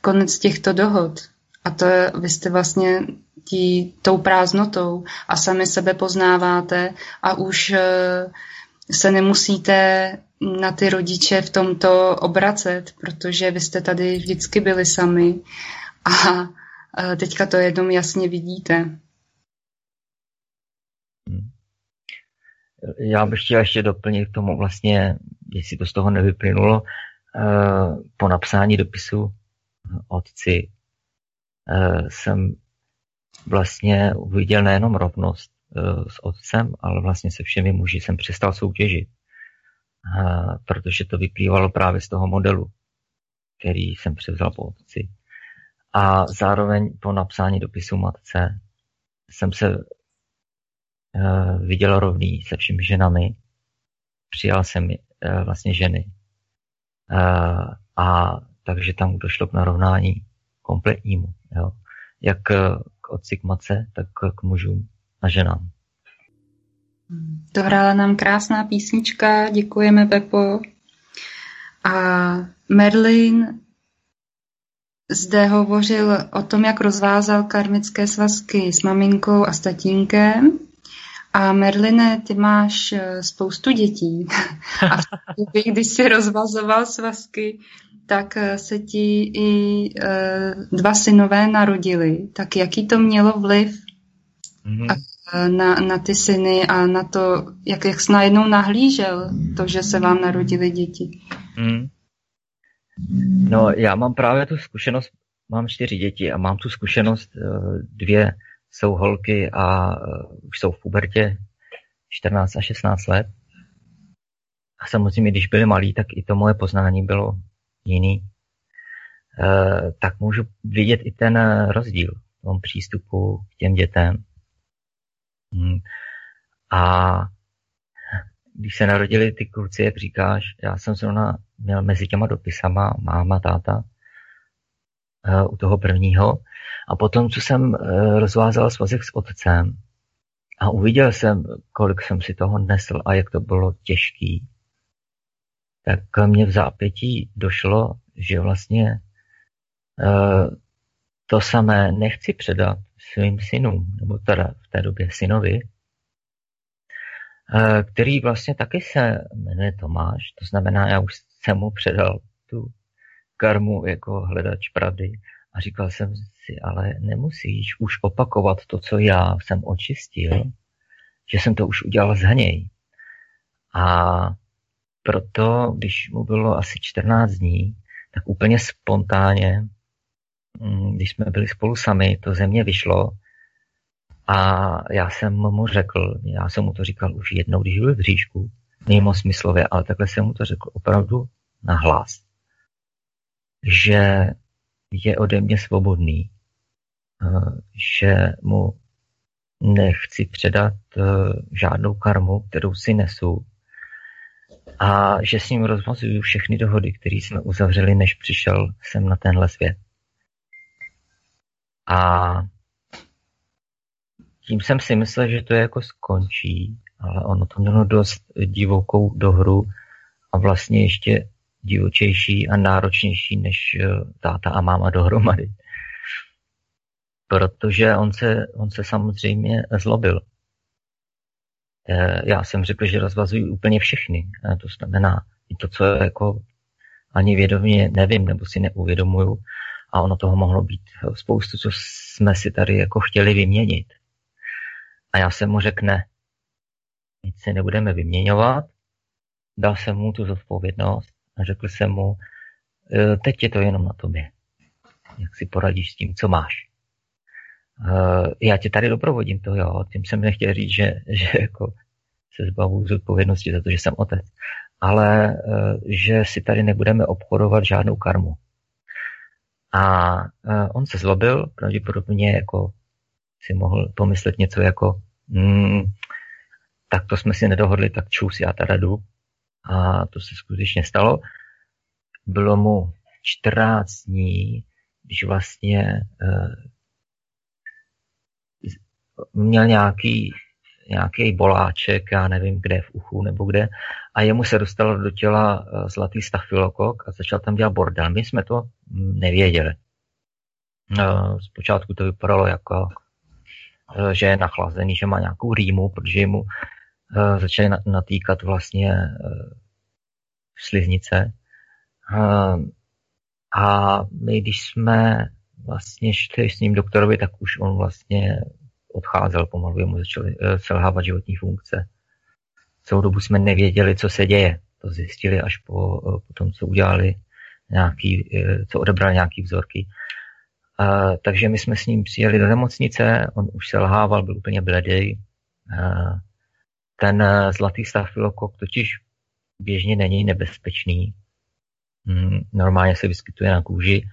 konec těchto dohod. A to je, vy jste vlastně tí, tou prázdnotou a sami sebe poznáváte a už uh, se nemusíte na ty rodiče v tomto obracet, protože vy jste tady vždycky byli sami a teďka to jenom jasně vidíte. Hmm. Já bych chtěl ještě doplnit k tomu vlastně, jestli to z toho nevyplynulo, eh, po napsání dopisu otci eh, jsem vlastně uviděl nejenom rovnost eh, s otcem, ale vlastně se všemi muži jsem přestal soutěžit. Protože to vyplývalo právě z toho modelu, který jsem převzal po otci. A zároveň po napsání dopisu matce jsem se viděl rovný se všemi ženami. Přijal jsem vlastně ženy. A takže tam došlo k narovnání kompletnímu. Jo. Jak k otci, k matce, tak k mužům a ženám. Dohrála nám krásná písnička, děkujeme Pepo. A Merlin zde hovořil o tom, jak rozvázal karmické svazky s maminkou a s tatínkem. A Merline, ty máš eh, spoustu dětí. A v když jsi rozvazoval svazky, tak eh, se ti i e, dva synové narodili. Tak jaký to mělo vliv mm-hmm. na, na ty syny a na to, jak, jak jsi najednou nahlížel to, že se vám narodili děti? Mm. No, já mám právě tu zkušenost, mám čtyři děti a mám tu zkušenost, eh, dvě jsou holky a eh, už jsou v pubertě 14 a 16 let. A samozřejmě, když byli malí, tak i to moje poznání bylo jiný. Eh, tak můžu vidět i ten rozdíl v tom přístupu k těm dětem. Hmm. A když se narodili ty kluci, jak říkáš, já jsem zrovna měl mezi těma dopisama máma, táta uh, u toho prvního. A potom, co jsem rozvázal svazek s otcem a uviděl jsem, kolik jsem si toho nesl a jak to bylo těžký, tak mě v zápětí došlo, že vlastně uh, to samé nechci předat svým synům, nebo teda v té době synovi, který vlastně taky se jmenuje Tomáš, to znamená, já už jsem mu předal tu karmu jako hledač pravdy a říkal jsem si, ale nemusíš už opakovat to, co já jsem očistil, že jsem to už udělal z hněj. A proto, když mu bylo asi 14 dní, tak úplně spontánně, mm, když jsme byli spolu sami, to ze mě vyšlo a já jsem mu řekl, já jsem mu to říkal už jednou, když byl v bříšku, mimo smyslově, ale takhle jsem mu to řekl opravdu na hlas, že je ode mě svobodný, eh, že mu nechci předat eh, žádnou karmu, kterou si nesu, a že s ním rozmazuju všechny dohody, které jsme uzavřeli, než přišel jsem na tenhle svět. A tím jsem si myslel, že to je jako skončí, ale ono to mělo dost divokou dohru a vlastně ještě divočejší a náročnější než eh, táta a máma dohromady. Protože on se, on se samozřejmě zlobil. Eh, já jsem řekl, že rozvazují úplně všechny. To znamená i to, co jako ani vědomě nevím nebo si neuvědomuju. A ono toho mohlo být spoustu, co jsme si tady jako chtěli vyměnit. A já jsem mu řekl ne. Nic si nebudeme vyměňovat. Dal jsem mu tu zodpovědnost a řekl jsem mu, e, teď je to jenom na tobě. Jak si poradíš s tím, co máš. E, já tě tady doprovodím, to jo. Tím jsem nechtěl říct, že, že jako se zbavu z odpovědnosti za to, že jsem otec. Ale e, že si tady nebudeme obchodovat žádnou karmu. A on se zlobil, pravděpodobně jako si mohl pomyslet něco jako hmm, tak to jsme si nedohodli, tak čus, já teda jdu. A to se skutečně stalo. Bylo mu 14 dní, když vlastně uh, měl nějaký, nějaký boláček, já nevím kde, v uchu nebo kde, a jemu se dostalo do těla uh, zlatý stafilokok a začal tam dělat bordel. My jsme to nevěděli. Uh, zpočátku to vypadalo jako, uh, že je nachlazený, že má nějakou rýmu, protože mu začaly natýkat vlastně sliznice. A my, když jsme vlastně šli s ním doktorovi, tak už on vlastně odcházel pomalu, mu začaly uh, selhávat životní funkce. Celou dobu jsme nevěděli, co se děje. To zjistili až po, uh, po tom, co udělali nějaký, uh, co odebrali nějaký vzorky. Uh, takže my jsme s ním přijeli do nemocnice, on už se lhával, byl úplně bledý. Uh, ten eh, zlatý stafilokok totiž běžně není nebezpečný. Mm, normálně se vyskytuje na kůži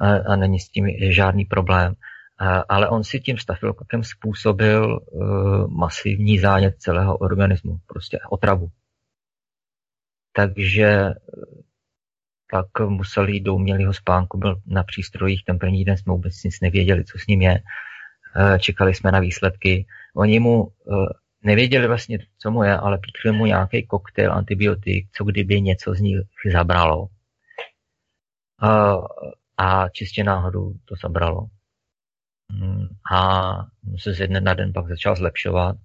a, a není s tím žádný problém. A, ale on si tím stafilokokem způsobil uh, masivní zánět celého organismu, prostě otravu. Takže eh, pak museli jít do umělého spánku, byl na přístrojích, ten první den jsme vůbec nic nevěděli, co s ním je. Čekali jsme na výsledky. Oni mu nevěděli vlastně, co mu je, ale píchli mu nějaký koktejl antibiotik, co kdyby něco z nich zabralo. A, a čistě náhodou to zabralo. Mm, a se z jedné na den pak začal zlepšovat.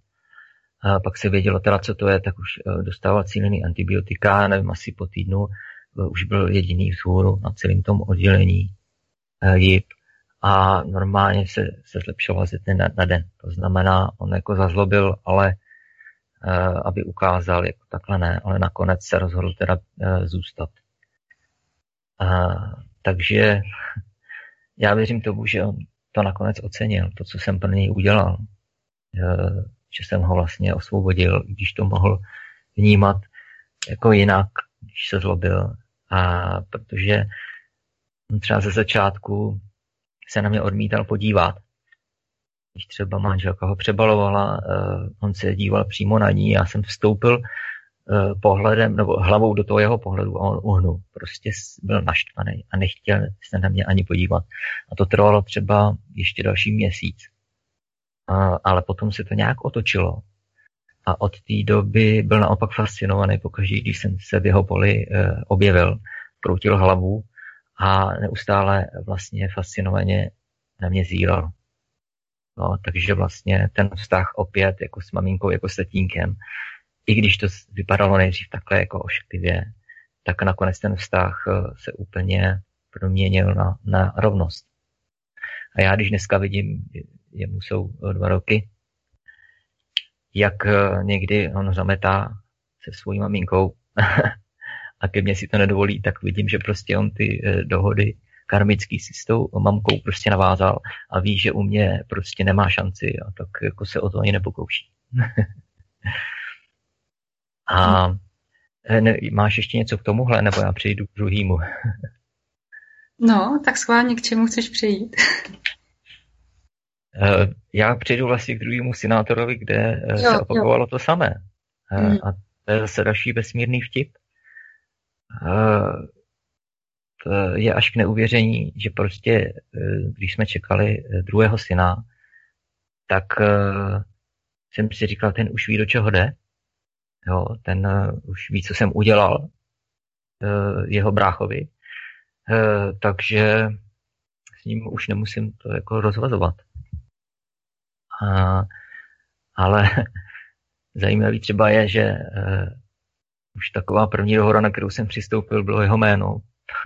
A pak se vědělo teda, co to je, tak už eh, dostával cílený antibiotika, nevím, asi po týdnu eh, už byl jediný vzhůru na celém tom oddělení eh, JIP a normálně se, se zlepšoval ze dne na, na den. To znamená, on jako zazlobil, ale aby ukázal, jako takhle ne, ale nakonec se rozhodl teda zůstat. Uh, takže já věřím tomu, že on to nakonec ocenil, to, co jsem pro něj udělal. Že jsem ho vlastně osvobodil, když to mohl vnímat jako jinak, když se zlobil. A protože třeba ze začátku se na mě odmítal podívat. Když třeba manželka ho přebalovala, uh, on se díval přímo na ní, já jsem vstoupil pohledem nebo hlavou do toho jeho pohledu a on uhnul. Prostě byl naštvaný a nechtěl se na mě ani podívat. A to trvalo třeba ještě další měsíc. Uh, ale potom se to nějak otočilo. A od té doby byl naopak fascinovaný pokaždé, když jsem se v jeho poli uh, objevil, kroutil hlavu a neustále vlastně fascinovaně na mě zíral. No, takže vlastně ten vztah opět jako s maminkou, jako s tatínkem, i když to vypadalo nejdřív takhle jako ošklivě, tak nakonec ten vztah eh, se úplně proměnil na, na rovnost. A já když dneska vidím, jemu jsou dva roky, jak eh, někdy on zametá se svojí maminkou a ke mně si to nedovolí, tak vidím, že prostě on ty eh, dohody karmický si s tou mamkou prostě navázal a ví, že u mě prostě nemá šanci a tak jako se o to ani nepokouší. a eh, ne, máš ještě něco k tomuhle, nebo já přejdu k druhýmu? no, tak schválně k čemu chceš přejít? Eh, já přejdu vlastně k druhému senátorovi, kde jo, se opakovalo jo. to samé. Hmm. A To je zase další vesmírný vtip. To je až k neuvěření, že prostě, když jsme čekali druhého syna, tak jsem si říkal, ten už ví, do čeho jde. Jo, ten už ví, co jsem udělal jeho bráchovi. Takže s ním už nemusím to jako rozvazovat. A, ale zajímavý třeba je, že už taková první dohoda, na kterou jsem přistoupil, bylo jeho jméno,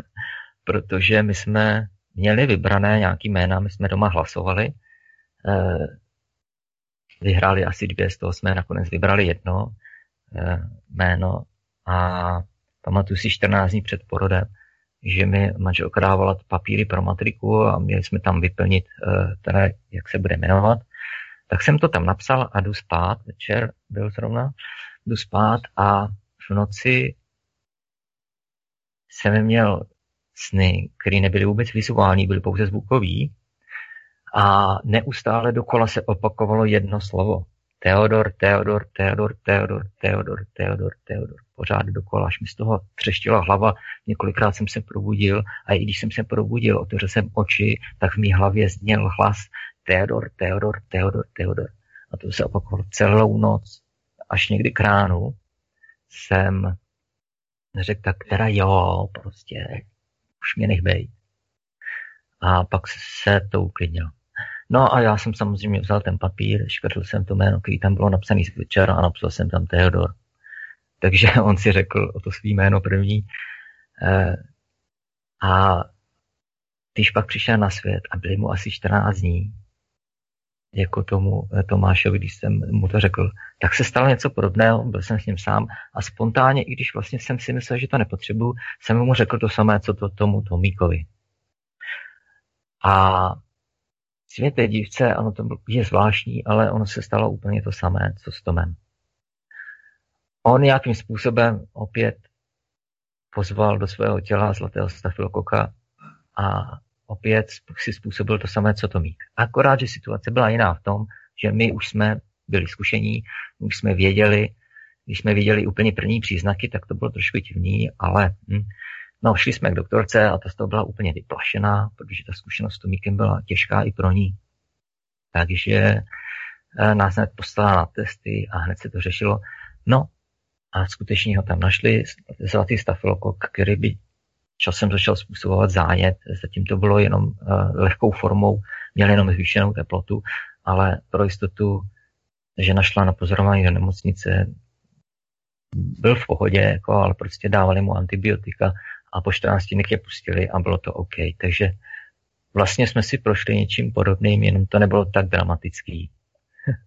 protože my jsme měli vybrané nějaký jména, my jsme doma hlasovali, vyhráli asi dvě, z toho jsme nakonec vybrali jedno jméno a pamatuju si 14 dní před porodem, že mi manželka dávala papíry pro matriku a měli jsme tam vyplnit, teda, jak se bude jmenovat. Tak jsem to tam napsal a jdu spát, večer byl zrovna, jdu spát a v noci jsem měl sny, které nebyly vůbec vizuální, byly pouze zvukový a neustále dokola se opakovalo jedno slovo. Teodor, Teodor, Teodor, Teodor, Teodor, Teodor, Teodor. Pořád dokola, až mi z toho třeštila hlava. Několikrát jsem se probudil a i když jsem se probudil, otevřel jsem oči, tak v mý hlavě zněl hlas Teodor, Teodor, Teodor, Teodor. A to se opakovalo celou noc. Až někdy k ránu jsem řekl, tak teda jo, prostě, už mě nech bej. A pak se to uklidnilo. No a já jsem samozřejmě vzal ten papír, škrtl jsem to jméno, který tam bylo napsaný z večera a napsal jsem tam Theodor. Takže on si řekl o to svý jméno první. E, a když pak přišel na svět a byli mu asi 14 dní, jako tomu eh, Tomášovi, když jsem mu to řekl, tak se stalo něco podobného, byl jsem s ním sám a spontánně, i když vlastně jsem si myslel, že to nepotřebuju, jsem mu řekl to samé, co to tomu Tomíkovi. A svět té dívce, ano, to je zvláštní, ale ono se stalo úplně to samé, co s Tomem. On nějakým způsobem opět pozval do svého těla zlatého stafilokoka a opět si způsobil to samé, co Tomík. Akorát, že situace byla jiná v tom, že my už jsme byli zkušení, už jsme věděli, když jsme viděli úplně první příznaky, tak to bylo trošku divný, ale hm, no, šli jsme k doktorce a ta z toho byla úplně vyplašená, protože ta zkušenost s Tomíkem byla těžká i pro ní. Takže eh, nás hned poslala na testy a hned se to řešilo. No a skutečně ho tam našli, zlatý stafilokok, který by časem začal způsobovat zánět. Zatím to bylo jenom uh, lehkou formou, měl jenom zvýšenou teplotu, ale pro jistotu, že našla na pozorování do nemocnice, byl v pohodě, jako, ale prostě dávali mu antibiotika a po 14 dnech je pustili a bylo to OK. Takže vlastně jsme si prošli něčím podobným, jenom to nebylo tak dramatický.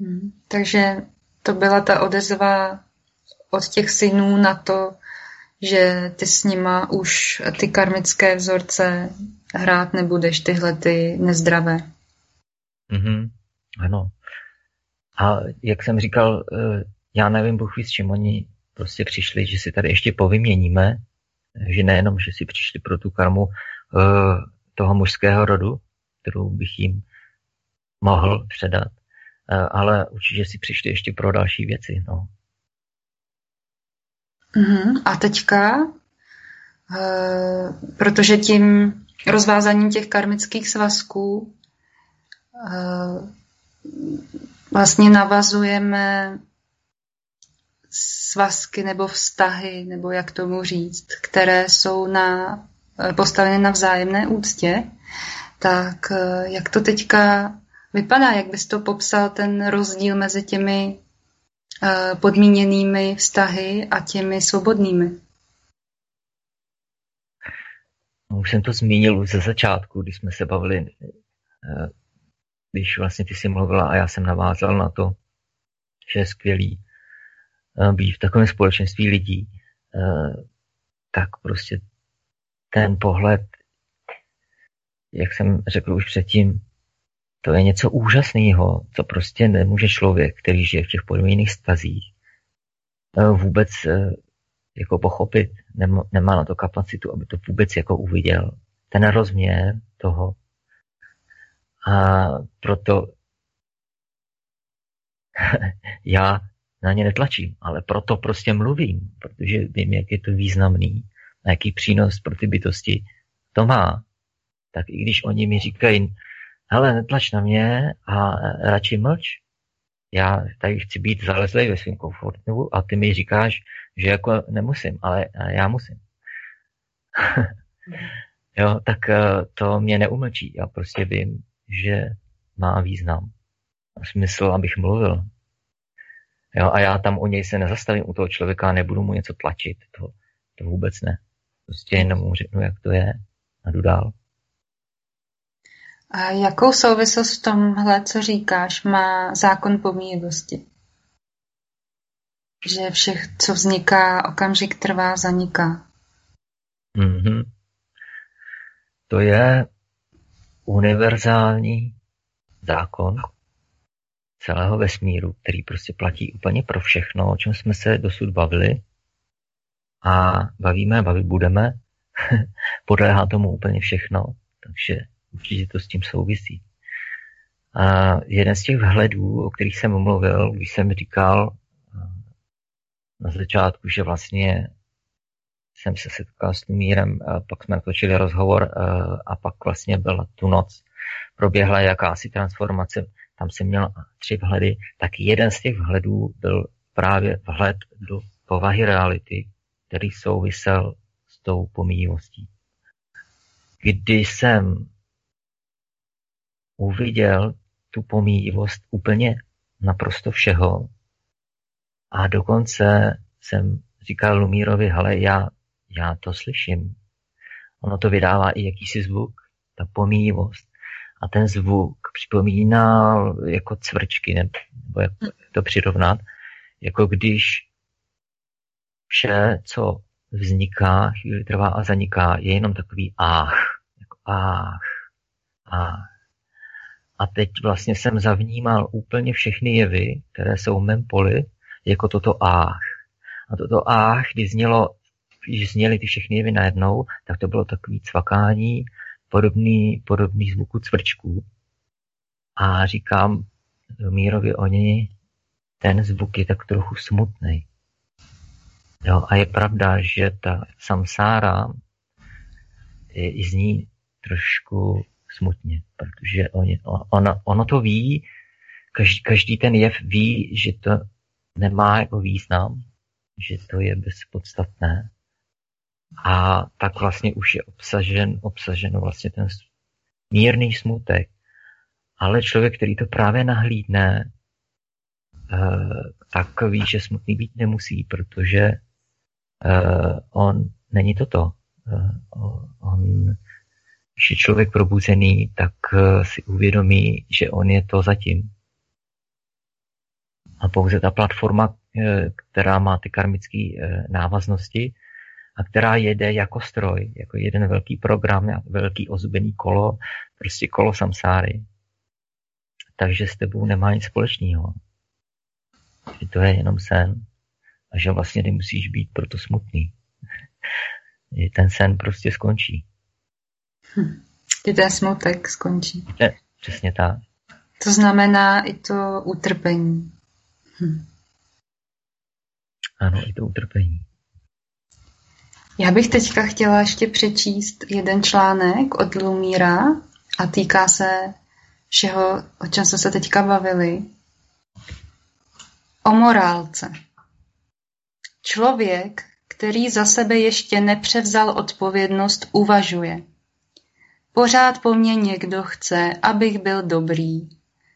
Hmm, takže to byla ta odezva od těch synů na to, že ty s nima už ty karmické vzorce hrát nebudeš, tyhle ty nezdravé. Mm-hmm. Ano. A jak jsem říkal, eh, já nevím, Bůh ví, s čím oni prostě přišli, že si tady ještě povyměníme, že nejenom, že si přišli pro tu karmu eh, toho mužského rodu, kterou bych jim mohl předat, eh, ale určitě si přišli ještě pro další věci. No. Uh-huh. A teďka, uh, protože tím rozvázaním těch karmických svazků uh, vlastně navazujeme svazky nebo vztahy, nebo jak tomu říct, které jsou na, eh, postaveny na vzájemné úctě, tak jak to teďka vypadá, jak bys to popsal, ten rozdíl mezi těmi Eh, podmíněnými vztahy a těmi svobodnými. No, už jsem to zmínil už ze začátku, když jsme se bavili, eh, když vlastně ty jsi mluvila a já jsem navázal na to, že je skvělý eh, být v takovém společenství lidí, tak prostě ten pohled, jak jsem řekl už předtím, to je něco úžasného, co prostě nemůže člověk, který žije v těch podmíněných stazích, eh, vůbec eh, jako pochopit, nemá na to kapacitu, aby to vůbec jako uviděl. Ten rozměr toho. A proto já na ně netlačím, ale proto prostě mluvím, protože vím, jak je to významný a jaký přínos pro ty bytosti to má. Tak i když oni mi říkají, hele, netlač na mě a radši mlč, já tady chci být zalezlej ve svém komfortu a ty mi říkáš, že jako nemusím, ale já musím. jo, tak eh, to mě neumlčí. Já prostě vím, že má význam. A smysl, abych mluvil. Jo, a já tam o něj se nezastavím u toho člověka a nebudu mu něco tlačit. To, to vůbec ne. Prostě jenom mu řeknu, jak to je a jdu dál. A jakou souvislost v tomhle, co říkáš, má zákon pomíjivosti? Že všech, co vzniká, okamžik trvá, zaniká. Mm-hmm. To je univerzální zákon celého vesmíru, který prostě platí úplně pro všechno, o čem jsme se dosud bavili a bavíme, bavit budeme. Podléhá tomu úplně všechno, takže určitě to s tím souvisí. A jeden z těch vhledů, o kterých jsem mluvil, když jsem říkal na začátku, že vlastně jsem se setkal s Mírem, pak jsme točili rozhovor a pak vlastně byla tu noc, proběhla jakási transformace, tam jsem měl tři vhledy, tak jeden z těch vhledů byl právě vhled do povahy reality, který souvisel s tou pomíjivostí. Když jsem uviděl tu pomíjivost úplně naprosto všeho a dokonce jsem říkal Lumírovi, hele, já já to slyším. Ono to vydává i jakýsi zvuk, ta pomíjivost. A ten zvuk připomíná jako cvrčky, nebo jak to přirovnat, jako když vše, co vzniká, chvíli trvá a zaniká, je jenom takový ách, jako ách, ách. A teď vlastně jsem zavnímal úplně všechny jevy, které jsou v mém poli, jako toto ách. A toto ách, kdy znělo když zněly ty všechny jevy najednou, tak to bylo takový cvakání, podobný, podobný zvuku cvrčků. A říkám Mírovi oni, ten zvuk je tak trochu smutný. Jo, a je pravda, že ta samsára je, i zní trošku smutně, protože oni, ono, ono to ví, každý, každý ten jev ví, že to nemá jako význam, že to je bezpodstatné a tak vlastně už je obsažen, obsaženo vlastně ten mírný smutek. Ale člověk, který to právě nahlídne, eh, tak ví, že smutný být nemusí, protože eh, on není toto. Eh, on, když je člověk probuzený, tak si uvědomí, že on je to zatím. A pouze ta platforma, která má ty karmické návaznosti, a která jede jako stroj, jako jeden velký program, velký ozubený kolo, prostě kolo samsáry. Takže s tebou nemá nic společného. Že to je jenom sen a že vlastně nemusíš být proto smutný. Ten sen prostě skončí. Hm. Ty ten smutek skončí. Ne, přesně tak. To znamená i to utrpení. Hm. Ano, i to utrpení. Já bych teďka chtěla ještě přečíst jeden článek od Lumíra a týká se všeho, o čem jsme se teďka bavili. O morálce. Člověk, který za sebe ještě nepřevzal odpovědnost, uvažuje. Pořád po mně někdo chce, abych byl dobrý.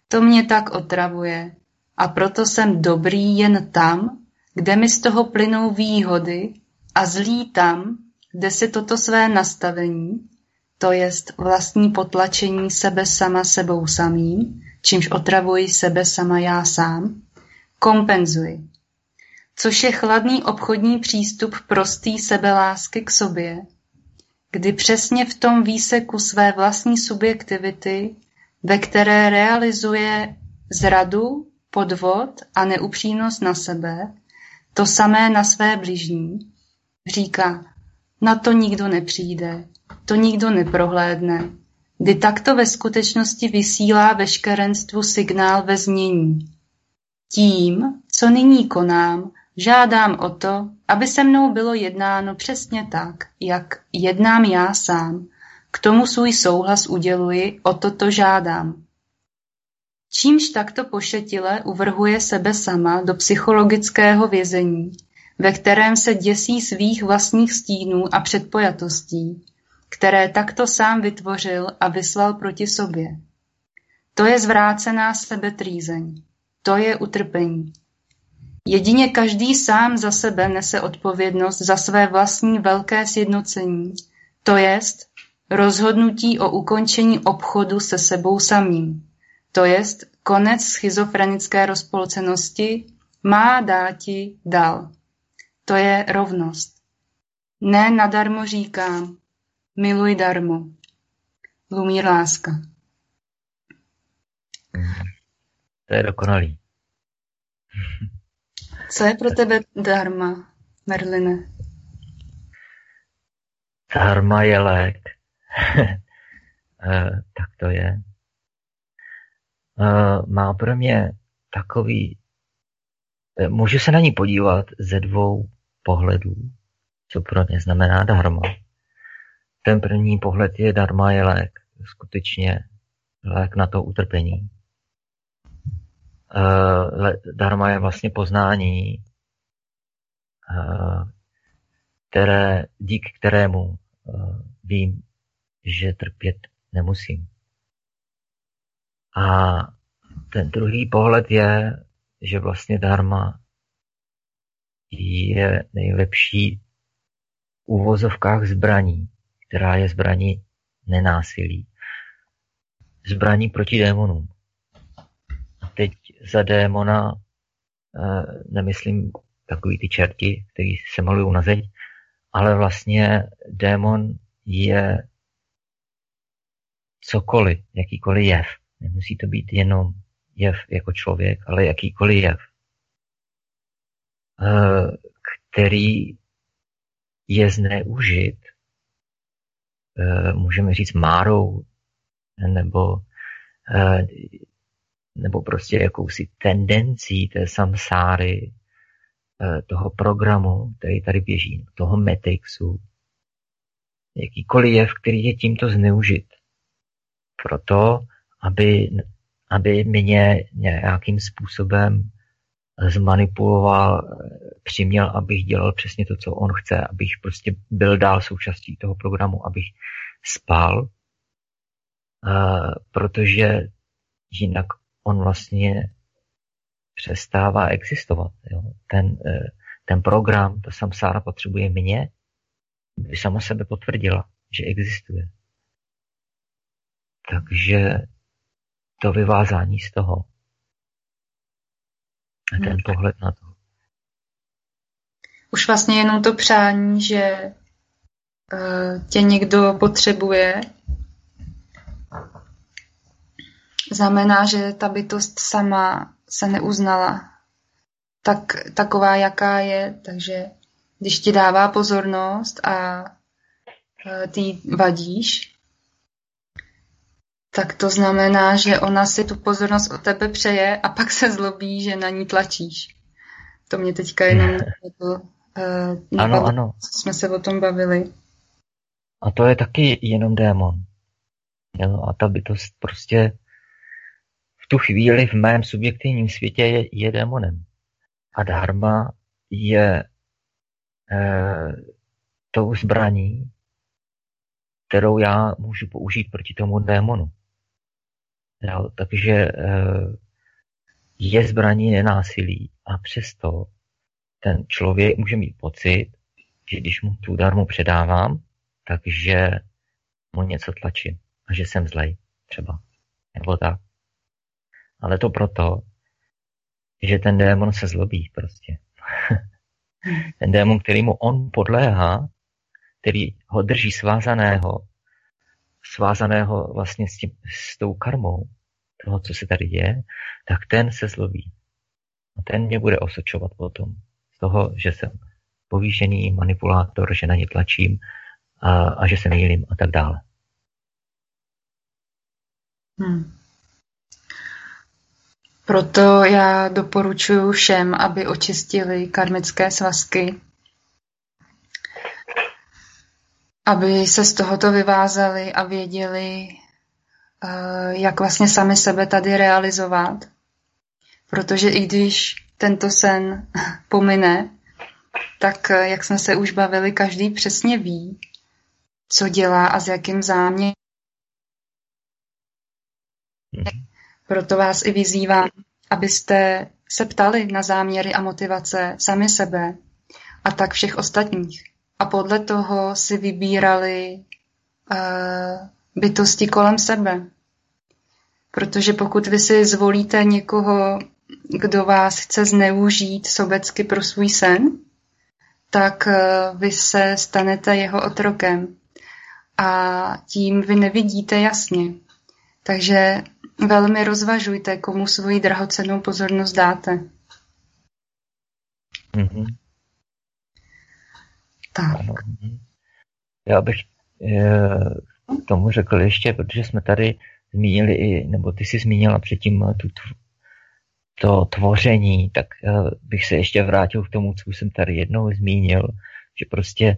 To mě tak otravuje. A proto jsem dobrý jen tam, kde mi z toho plynou výhody a zlý tam, kde si toto své nastavení, to jest vlastní potlačení sebe sama sebou samým, čímž otravuji sebe sama já sám, kompenzuji. Což je chladný obchodní přístup prostý sebelásky k sobě, kdy přesně v tom výseku své vlastní subjektivity, ve které realizuje zradu, podvod a neupřímnost na sebe, to samé na své bližní, Říká, na to nikdo nepřijde, to nikdo neprohlédne, kdy takto ve skutečnosti vysílá veškerenstvu signál ve znění. Tím, co nyní konám, žádám o to, aby se mnou bylo jednáno přesně tak, jak jednám já sám. K tomu svůj souhlas uděluji, o toto žádám. Čímž takto pošetile uvrhuje sebe sama do psychologického vězení, ve kterém se děsí svých vlastních stínů a předpojatostí, které takto sám vytvořil a vyslal proti sobě. To je zvrácená sebetrýzeň. To je utrpení. Jedině každý sám za sebe nese odpovědnost za své vlastní velké sjednocení, to jest rozhodnutí o ukončení obchodu se sebou samým, to jest konec schizofrenické rozpolcenosti má dáti dal. To je rovnost. Ne nadarmo říkám, miluj darmo. Lumír láska. To je dokonalý. Co je pro tebe dharma, Merline? Dharma je lék. Eh, tak to je. Eh, má pro mě takový... Eh, můžu se na ní podívat ze dvou pohledů, co pro mě znamená dharma. Ten první pohled je dharma je lék. Skutečně lék na to utrpení. Uh, dharma je vlastně poznání, uh, které, dík kterému uh, vím, že trpět nemusím. A ten druhý pohled je, že vlastně dharma je nejlepší v úvozovkách zbraní, která je zbraní nenásilí. Zbraní proti démonům teď za démona eh, nemyslím takový ty čerti, kteří se malují na zeď, ale vlastně démon je cokoliv, jakýkoliv jev. Nemusí to být jenom jev jako člověk, ale jakýkoliv jev, který je zneužit, eh, můžeme říct márou, nebo nebo prostě jakousi tendencí té samsáry, eh, toho programu, který tady běží, toho Matrixu, jakýkoliv jev, který je tímto zneužit. Proto, aby, aby mě nějakým způsobem zmanipuloval, přiměl, abych dělal přesně to, co on chce, abych prostě byl dál součástí toho programu, abych spal, uh, protože jinak on vlastně přestává existovat. Jo. Ten, eh, ten program, ta samsára potřebuje mě, by sama sebe potvrdila, že existuje. Takže to vyvázání z toho ten hmm. pohled na to. Už vlastně jenom to přání, že uh, tě někdo potřebuje, znamená, že ta bytost sama se neuznala tak, taková, jaká je, takže když ti dává pozornost a ty vadíš, tak to znamená, že ona si tu pozornost od tebe přeje a pak se zlobí, že na ní tlačíš. To mě teďka jenom to, uh, ano, ano. jsme se o tom bavili. A to je taky jenom démon. Jo? A ta bytost prostě tu chvíli v mém subjektivním světě je, je démonem. A dharma je e, tou zbraní, kterou já můžu použít proti tomu démonu. Jo, takže e, je zbraní nenásilí a přesto ten člověk může mít pocit, že když mu tu darmu předávám, takže mu něco tlačím a že jsem zlej třeba. Nebo tak. Ale to proto, že ten démon se zlobí prostě. ten démon, který mu on podléhá, který ho drží svázaného, svázaného vlastně s, tím, s tou karmou toho, co se tady děje, tak ten se zlobí. A ten mě bude osočovat potom z toho, že jsem povýšený manipulátor, že na ně tlačím a, a že se mýlím a tak dále. Hmm. Proto já doporučuji všem, aby očistili karmické svazky, aby se z tohoto vyvázali a věděli, eh, jak vlastně sami sebe tady realizovat. Protože i když tento sen pomine, tak eh, jak jsme se už bavili, každý přesně ví, co dělá a s jakým záměrem. Mhm. Proto vás i vyzývám, abyste se ptali na záměry a motivace sami sebe a tak všech ostatních. A podle toho si vybírali uh, bytosti kolem sebe. Protože pokud vy si zvolíte někoho, kdo vás chce zneužít sobecky pro svůj sen, tak uh, vy se stanete jeho otrokem. A tím vy nevidíte jasně. Takže Velmi rozvažujte, komu svoji drahocenou pozornost dáte. Mm-hmm. Tak. Ano. Já bych eh, k tomu řekl ještě, protože jsme tady zmínili i, nebo ty jsi zmínila předtím tu, to tvoření, tak eh, bych se ještě vrátil k tomu, co jsem tady jednou zmínil, že prostě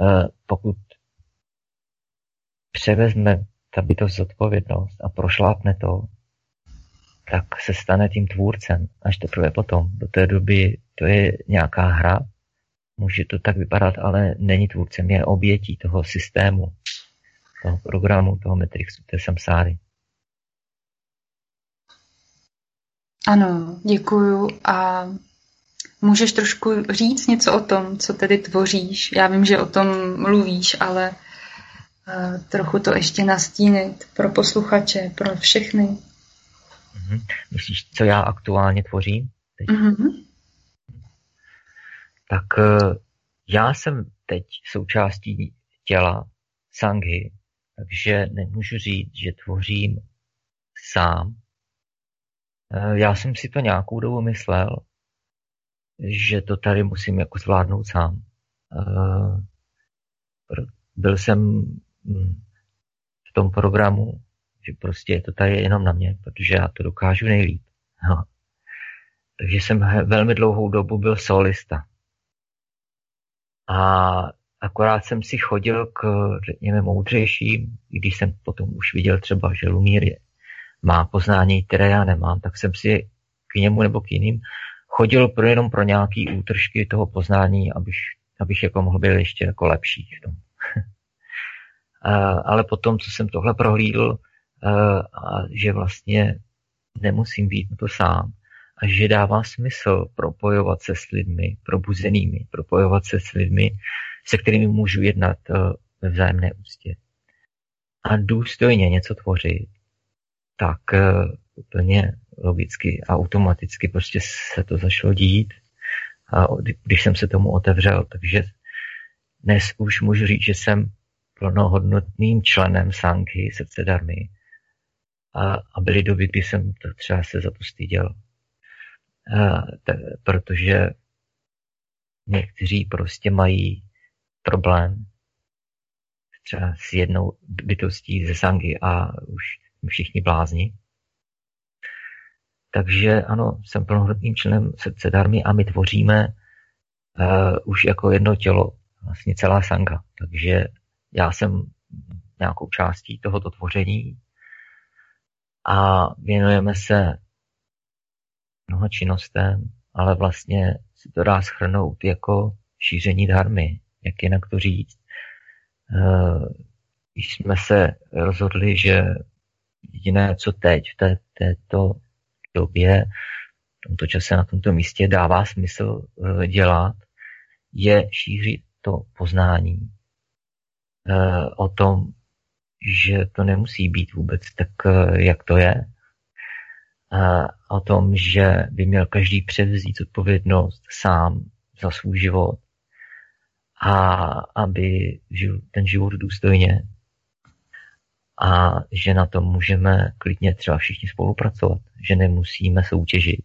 eh, pokud převezme ta bytost zodpovědnost a prošlápne to, tak se stane tím tvůrcem až teprve potom. Do té doby to je nějaká hra, může to tak vypadat, ale není tvůrcem, je obětí toho systému, toho programu, toho Matrixu, té samsáry. Ano, děkuju a můžeš trošku říct něco o tom, co tedy tvoříš. Já vím, že o tom mluvíš, ale trochu to ještě nastínit pro posluchače, pro všechny. Mm-hmm. Myslíš, co já aktuálně tvořím? Teď? Mm-hmm. Tak eh, já jsem teď součástí těla sanghy, takže nemůžu říct, že tvořím sám. Eh, já jsem si to nějakou dobu myslel, že to tady musím jako zvládnout sám. Eh, byl jsem v tom programu, že prostě je to tady jenom na mě, protože já to dokážu nejlíp. Takže jsem velmi dlouhou dobu byl solista. A akorát jsem si chodil k, řekněme, moudřejším, když jsem potom už viděl třeba, že Lumír je, má poznání, které já nemám, tak jsem si k němu nebo k jiným chodil pro jenom pro nějaký útržky toho poznání, abych, abych jako mohl být ještě jako lepší v tom. Ale potom, co jsem tohle prohlídl, a že vlastně nemusím být to sám a že dává smysl propojovat se s lidmi probuzenými, propojovat se s lidmi, se kterými můžu jednat ve vzájemné ústě. A důstojně něco tvořit, tak úplně logicky a automaticky prostě se to začalo dít, a když jsem se tomu otevřel. Takže dnes už můžu říct, že jsem plnohodnotným členem Sanky srdce darmy. A, a byly doby, kdy jsem to třeba se za to styděl. Protože někteří prostě mají problém třeba s jednou bytostí ze Sangy a už všichni blázni. Takže ano, jsem plnohodnotným členem srdce darmy a my tvoříme uh, už jako jedno tělo, vlastně celá sanga. Takže já jsem nějakou částí tohoto tvoření a věnujeme se mnoha činnostem, ale vlastně se to dá schrnout jako šíření dharmy, jak jinak to říct. Eh, když jsme se rozhodli, že jediné, co teď v té, této době, v tomto čase na tomto místě dává smysl eh, dělat, je šířit to poznání, Eh, o tom, že to nemusí být vůbec tak, jak to je. O tom, že by měl každý převzít odpovědnost sám za svůj život a aby žil ten život důstojně. A že na tom můžeme klidně třeba všichni spolupracovat, že nemusíme soutěžit,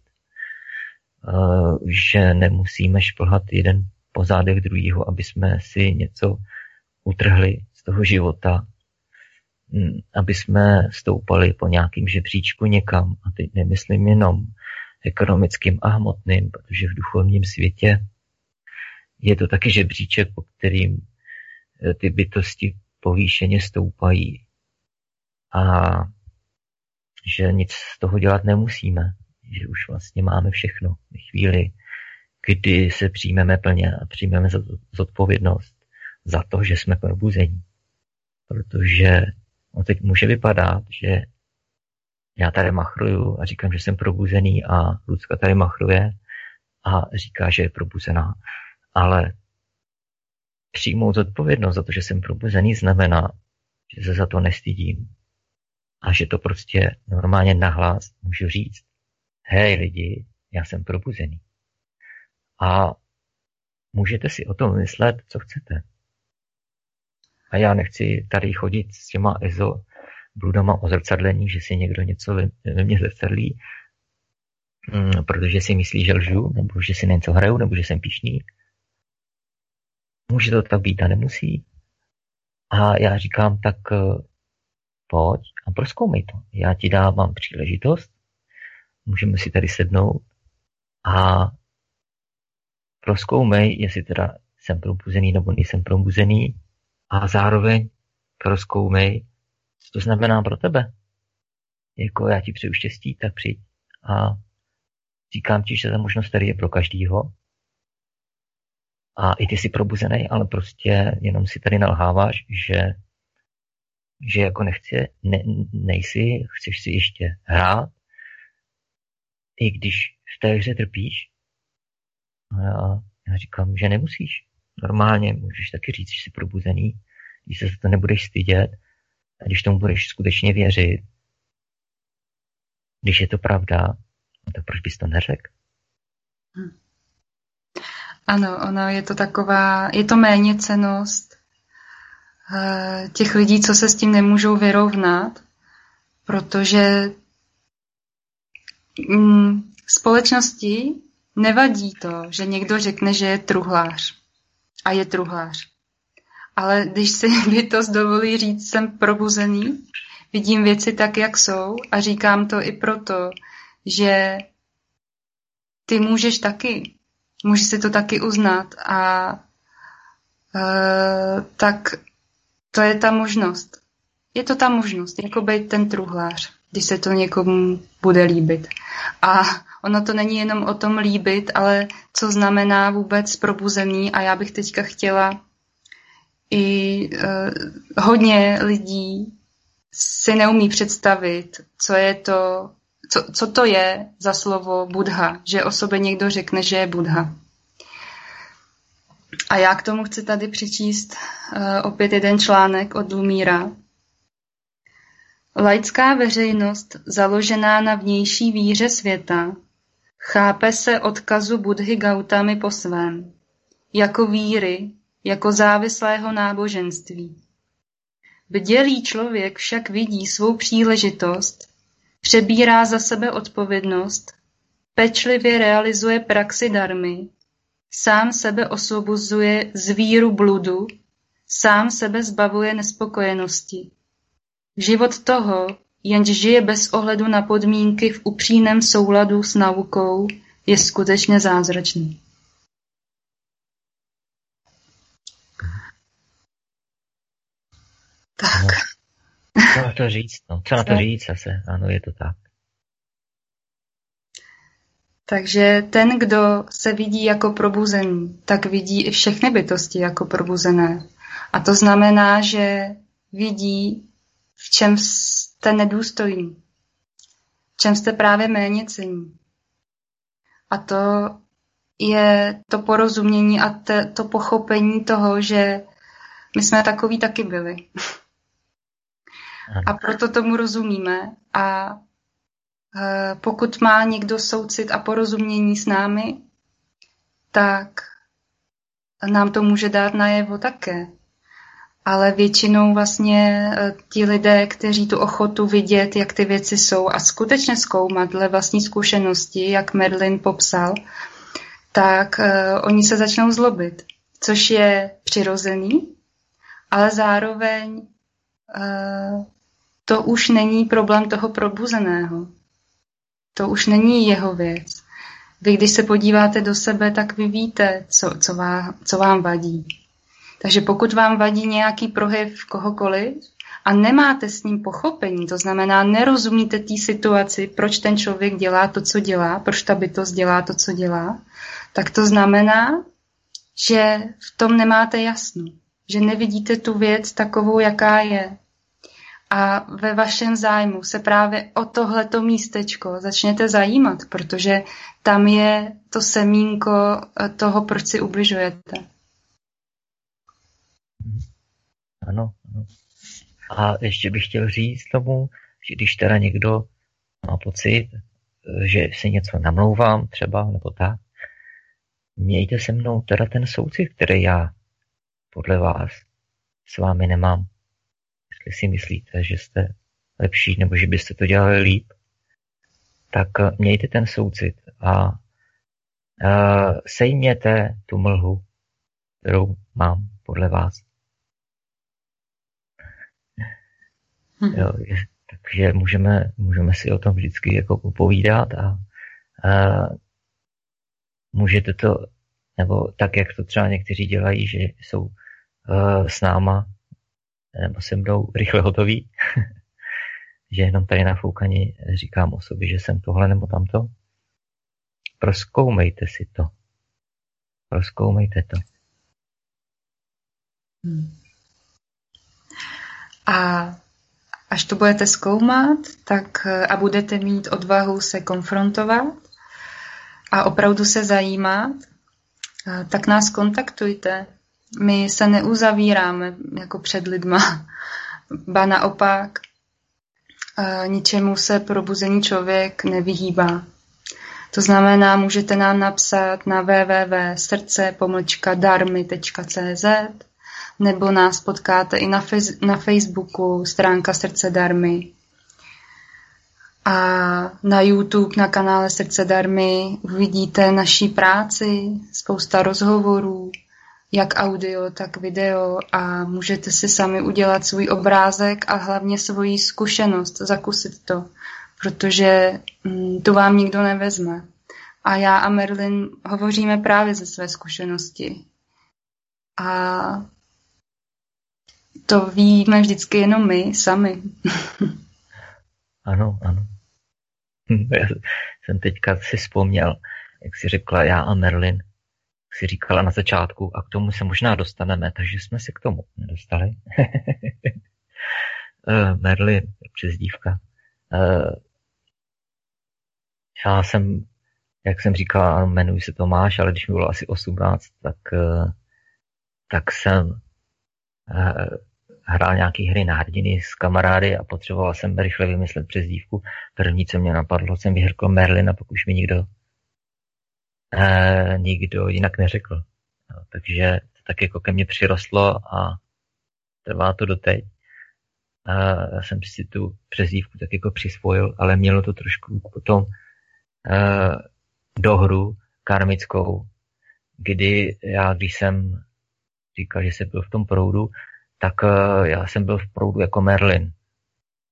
že nemusíme šplhat jeden po zádech druhýho, aby jsme si něco utrhli z toho života, aby jsme stoupali po nějakým žebříčku někam. A teď nemyslím jenom ekonomickým a hmotným, protože v duchovním světě je to taky žebříček, po kterým eh, ty bytosti povýšeně stoupají. A že nic z toho dělat nemusíme, že už vlastně máme všechno. V chvíli, kdy se přijmeme plně a přijmeme zodpovědnost za to, že jsme probuzení. Protože no teď může vypadat, že já tady machruju a říkám, že jsem probuzený a Lucka tady machruje a říká, že je probuzená. Ale přijmout zodpovědnost za to, že jsem probuzený, znamená, že se za to nestydím. A že to prostě normálně nahlas můžu říct. Hej lidi, já jsem probuzený. A můžete si o tom myslet, co chcete. A já nechci tady chodit s těma ezo bludama o zrcadlení, že si někdo něco ve, mně zrcadlí, mm, protože si myslí, že lžu, nebo že si něco hraju, nebo že jsem pišný. Může to tak být a nemusí. A já říkám, tak eh, pojď a proskoumej to. Já ti dávám příležitost, můžeme si tady sednout a proskoumej, jestli teda jsem probuzený nebo nejsem probuzený a zároveň proskoumej, co to znamená pro tebe. Jako já ti přeju štěstí, tak přijď a říkám ti, že ta možnost tady je pro každýho. A i ty jsi probuzený, ale prostě jenom si tady nalháváš, že, že jako nechci, ne, nejsi, chceš si ještě hrát, i když v té hře trpíš. A já, já říkám, že nemusíš. Normálně můžeš taky říct, že jsi probuzený, když se za to nebudeš stydět a když tomu budeš skutečně věřit, když je to pravda, no tak proč bys to neřekl? Hm. Ano, ono je to taková, je to méně cenost eh, těch lidí, co se s tím nemůžou vyrovnat, protože mm, společnosti nevadí to, že někdo řekne, že je truhlář a je truhlář. Ale když si bytost dovolí říct, jsem probuzený, vidím věci tak, jak jsou a říkám to i proto, že ty můžeš taky, můžeš si to taky uznat a uh, tak to je ta možnost. Je to ta možnost, jako být ten truhlář, když se to někomu bude líbit. A ono to není jenom o tom líbit, ale co znamená vůbec probuzený a já bych teďka chtěla i uh, hodně lidí si neumí představit, co je to, co, co to je za slovo Budha, že o sobě někdo řekne, že je Budha. A já k tomu chci tady přečíst uh, opět jeden článek od Lumíra. Laická veřejnost, založená na vnější víře světa, chápe se odkazu Budhy Gautamy po svém, jako víry, jako závislého náboženství. Bdělý člověk však vidí svou příležitost, přebírá za sebe odpovědnost, pečlivě realizuje praxi darmy, sám sebe osvobozuje z víru bludu, sám sebe zbavuje nespokojenosti. Život toho, jenž žije bez ohledu na podmínky v upřímném souladu s naukou, je skutečně zázračný. Tak. No, co na to říct? No? Co na to říct zase? Ano, je to tak. Takže ten, kdo se vidí jako probuzený, tak vidí i všechny bytosti jako probuzené. A to znamená, že vidí, v čem jste nedůstojní, v čem jste právě méně cení. A to je to porozumění a te, to pochopení toho, že my jsme takový taky byli. A proto tomu rozumíme. A e, pokud má někdo soucit a porozumění s námi, tak nám to může dát najevo také. Ale většinou vlastně e, ti lidé, kteří tu ochotu vidět, jak ty věci jsou a skutečně zkoumat dle vlastní zkušenosti, jak Merlin popsal, tak uh, oni se začnou zlobit, což je přirozený, ale zároveň uh, to už není problém toho probuzeného. To už není jeho věc. Vy, když se podíváte do sebe, tak vy víte, co, co, vám, co vám vadí. Takže pokud vám vadí nějaký projev kohokoliv a nemáte s ním pochopení, to znamená, nerozumíte té situaci, proč ten člověk dělá to, co dělá, proč ta bytost dělá to, co dělá, tak to znamená, že v tom nemáte jasno, že nevidíte tu věc takovou, jaká je. A ve vašem zájmu se právě o tohleto místečko začněte zajímat, protože tam je to semínko toho, proč si ubližujete. Ano, ano. A ještě bych chtěl říct tomu, že když teda někdo má pocit, že si něco namlouvám třeba, nebo tak, mějte se mnou teda ten soucit, který já podle vás s vámi nemám. Jestli si myslíte, že jste lepší, nebo že byste to dělali líp, tak mějte ten soucit a uh, sejměte tu mlhu, kterou mám podle vás. Hmm. Jo, takže můžeme, můžeme si o tom vždycky jako povídat a, a můžete to, nebo tak, jak to třeba někteří dělají, že jsou uh, s náma nebo se mnou rychle hotoví, že jenom tady na foukani říkám o sobě, že jsem tohle nebo tamto. Proskoumejte si to. Proskoumejte to. Hmm. A až to budete zkoumat, tak a budete mít odvahu se konfrontovat a opravdu se zajímat, tak nás kontaktujte. My se neuzavíráme jako před lidma, ba naopak, ničemu se probuzení člověk nevyhýbá. To znamená, můžete nám napsat na www.srdce-darmy.cz nebo nás potkáte i na, fez, na Facebooku, stránka Srdce Darmy. A na YouTube, na kanále Srdce Darmy uvidíte naší práci, spousta rozhovorů, jak audio, tak video a můžete si sami udělat svůj obrázek a hlavně svoji zkušenost, zakusit to, protože hm, to vám nikdo nevezme. A já a Merlin hovoříme právě ze své zkušenosti. A to víme vždycky jenom my sami. ano, ano. Já jsem teďka si vzpomněl, jak si řekla já a Merlin, si říkala na začátku a k tomu se možná dostaneme, takže jsme se k tomu nedostali. uh, Merlin, přezdívka. Uh, já jsem, jak jsem říkal, jmenuji se Tomáš, ale když mi bylo asi 18, tak, uh, tak jsem hrál nějaký hry na hrdiny s kamarády a potřeboval jsem rychle vymyslet přezdívku. První, co mě napadlo, jsem vyhrkl Merlin a pak už mi nikdo, eh, nikdo jinak neřekl. No, takže to tak jako ke mně přirostlo a trvá to doteď. A jsem si tu přezdívku tak jako přisvojil, ale mělo to trošku potom eh, dohru karmickou, kdy já, když jsem říkal, že jsem byl v tom proudu, tak eh, já jsem byl v proudu jako Merlin.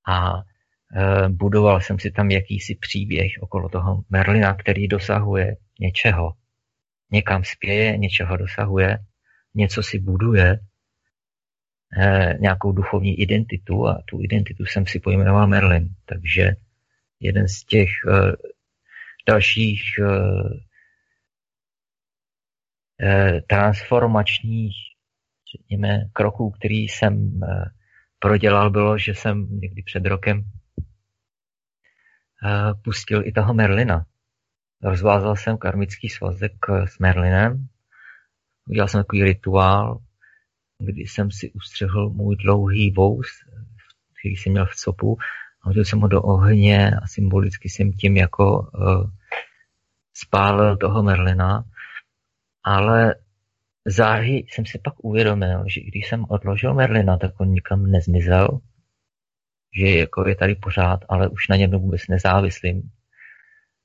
A eh, budoval jsem si tam jakýsi příběh okolo toho Merlina, který dosahuje něčeho. Někam spěje, něčeho dosahuje, něco si buduje, eh, nějakou duchovní identitu a tu identitu jsem si pojmenoval Merlin. Takže jeden z těch dalších transformačních řekněme, kroků, který jsem eh, prodělal, bylo, že jsem někdy před rokem eh, pustil i toho Merlina. Rozvázal jsem karmický svazek eh, s Merlinem, udělal jsem takový rituál, kdy jsem si ustřehl můj dlouhý vous, který jsem měl v copu, a hodil jsem ho do ohně a symbolicky jsem tím jako uh, spálil toho Merlina, ale záhy jsem si pak uvědomil, že když jsem odložil Merlina, tak on nikam nezmizel, že jako je tady pořád, ale už na něm vůbec nezávislým.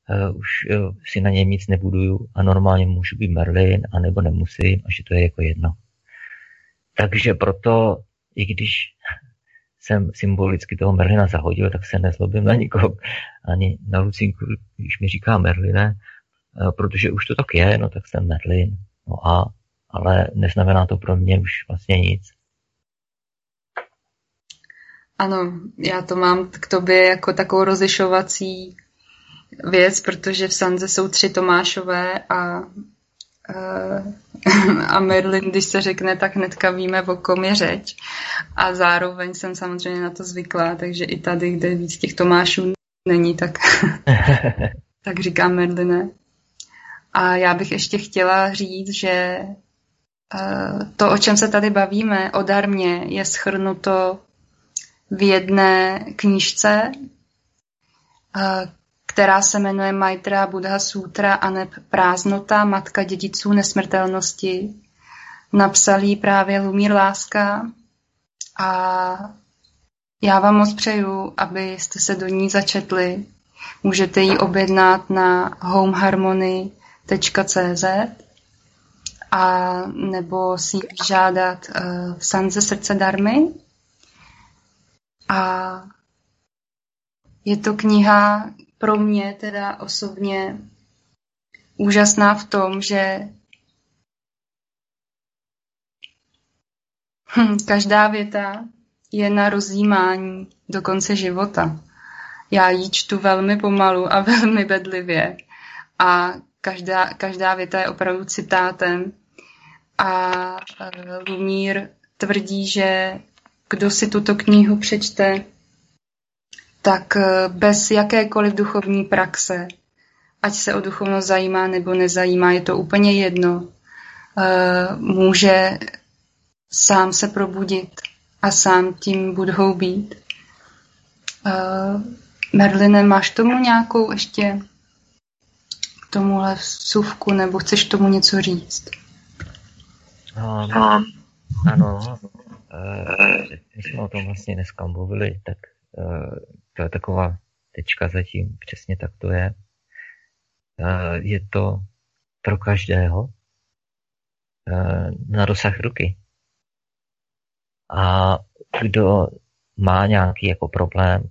Uh, už uh, si na něm nic nebuduju a normálně můžu být Merlin, anebo nemusím, a že to je jako jedno. Takže proto, i když jsem symbolicky toho Merlina zahodil, tak se nezlobím na nikoho, ani na Lucinku, když mi říká Merline, eh, protože už to tak je, no tak jsem Merlin. No a, ale neznamená to pro mě už vlastně nic. Ano, já to mám k tobě jako takovou rozlišovací věc, protože v Sanze jsou tři Tomášové a Eh, a Merlin, když se řekne, tak hnedka víme, o kom je řeč. A zároveň jsem samozřejmě na to zvyklá, takže i tady, kde víc těch Tomášů není, tak, tak říkám Merline. A já bych ještě chtěla říct, že to, o čem se tady bavíme, o darmě, je schrnuto v jedné knížce, eh, která se jmenuje Maitra Buddha Sutra a neb Prázdnota, matka dědiců nesmrtelnosti. Napsal jí právě Lumír Láska a já vám moc přeju, abyste se do ní začetli. Můžete ji objednat na homeharmony.cz a nebo si žádat uh, v Sanze srdce darmy. A je to kniha, pro mě teda osobně úžasná v tom, že hm, každá věta je na rozjímání do konce života. Já ji čtu velmi pomalu a velmi bedlivě a každá, každá věta je opravdu citátem a eh, Lumír tvrdí, že kdo si tuto knihu přečte, tak eh, bez jakékoliv duchovní praxe, ať se o duchovnost zajímá nebo nezajímá, je to úplně jedno, eh, může sám se probudit a sám tím budou být. Merline, máš tomu nějakou ještě k tomuhle vsuvku, nebo chceš tomu něco říct? Um, ano, my jsme o tom vlastně dneska mluvili, tak to je taková tečka zatím, přesně tak to je. Je to pro každého na dosah ruky. A kdo má nějaký jako problém,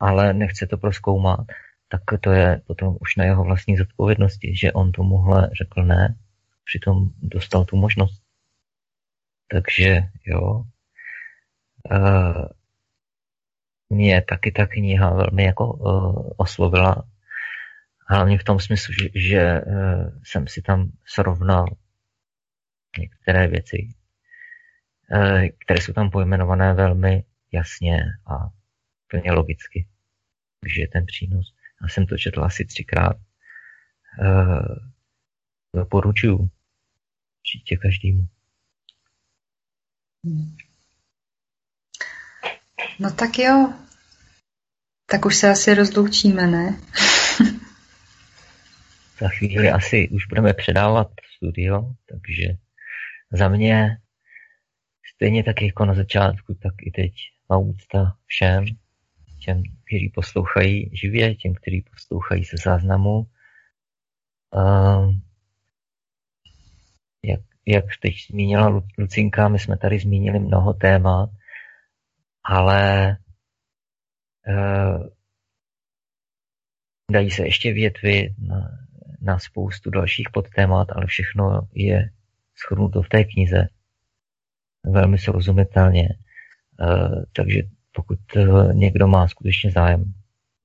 ale nechce to proskoumat, tak to je potom už na jeho vlastní zodpovědnosti, že on tomuhle řekl ne, přitom dostal tu možnost. Takže jo, mě taky ta kniha velmi jako uh, oslovila. Hlavně v tom smyslu, že, uh, jsem si tam srovnal některé věci, které jsou tam pojmenované velmi jasně a plně logicky. Takže je ten přínos. Já jsem to četl asi třikrát. Uh, doporučuju určitě každému. Hmm. No tak jo. Tak už se asi rozloučíme, ne? Za chvíli asi už budeme předávat studio, takže za mě stejně tak jako na začátku, tak i teď má úcta všem, těm, kteří poslouchají živě, těm, kteří poslouchají se záznamu. Um, jak, jak teď zmínila Lucinka, my jsme tady zmínili mnoho témat, ale uh, dají se ještě větvy na, na spoustu dalších podtémat, ale všechno je shodnuto v té knize velmi srozumitelně. Uh, takže pokud uh, někdo má skutečně zájem,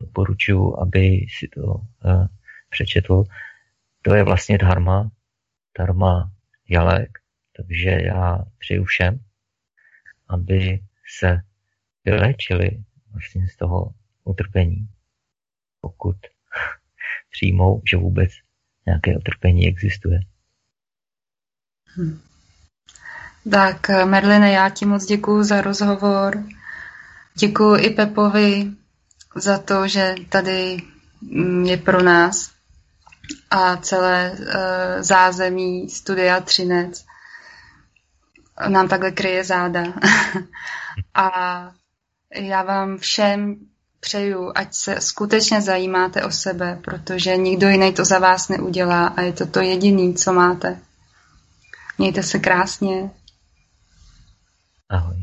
doporučuji, aby si to uh, přečetl. To je vlastně dharma, dharma jalek, takže já přeju všem, aby se vylečili vlastně z toho utrpení, pokud přijmou, že vůbec nějaké utrpení existuje. Hmm. Tak, Merline, já ti moc děkuji za rozhovor. Děkuji i Pepovi za to, že tady mm, je pro nás a celé uh, zázemí studia Třinec nám takhle kryje záda. a já vám všem přeju, ať se skutečně zajímáte o sebe, protože nikdo jiný to za vás neudělá a je to to jediný, co máte. Mějte se krásně. Ahoj.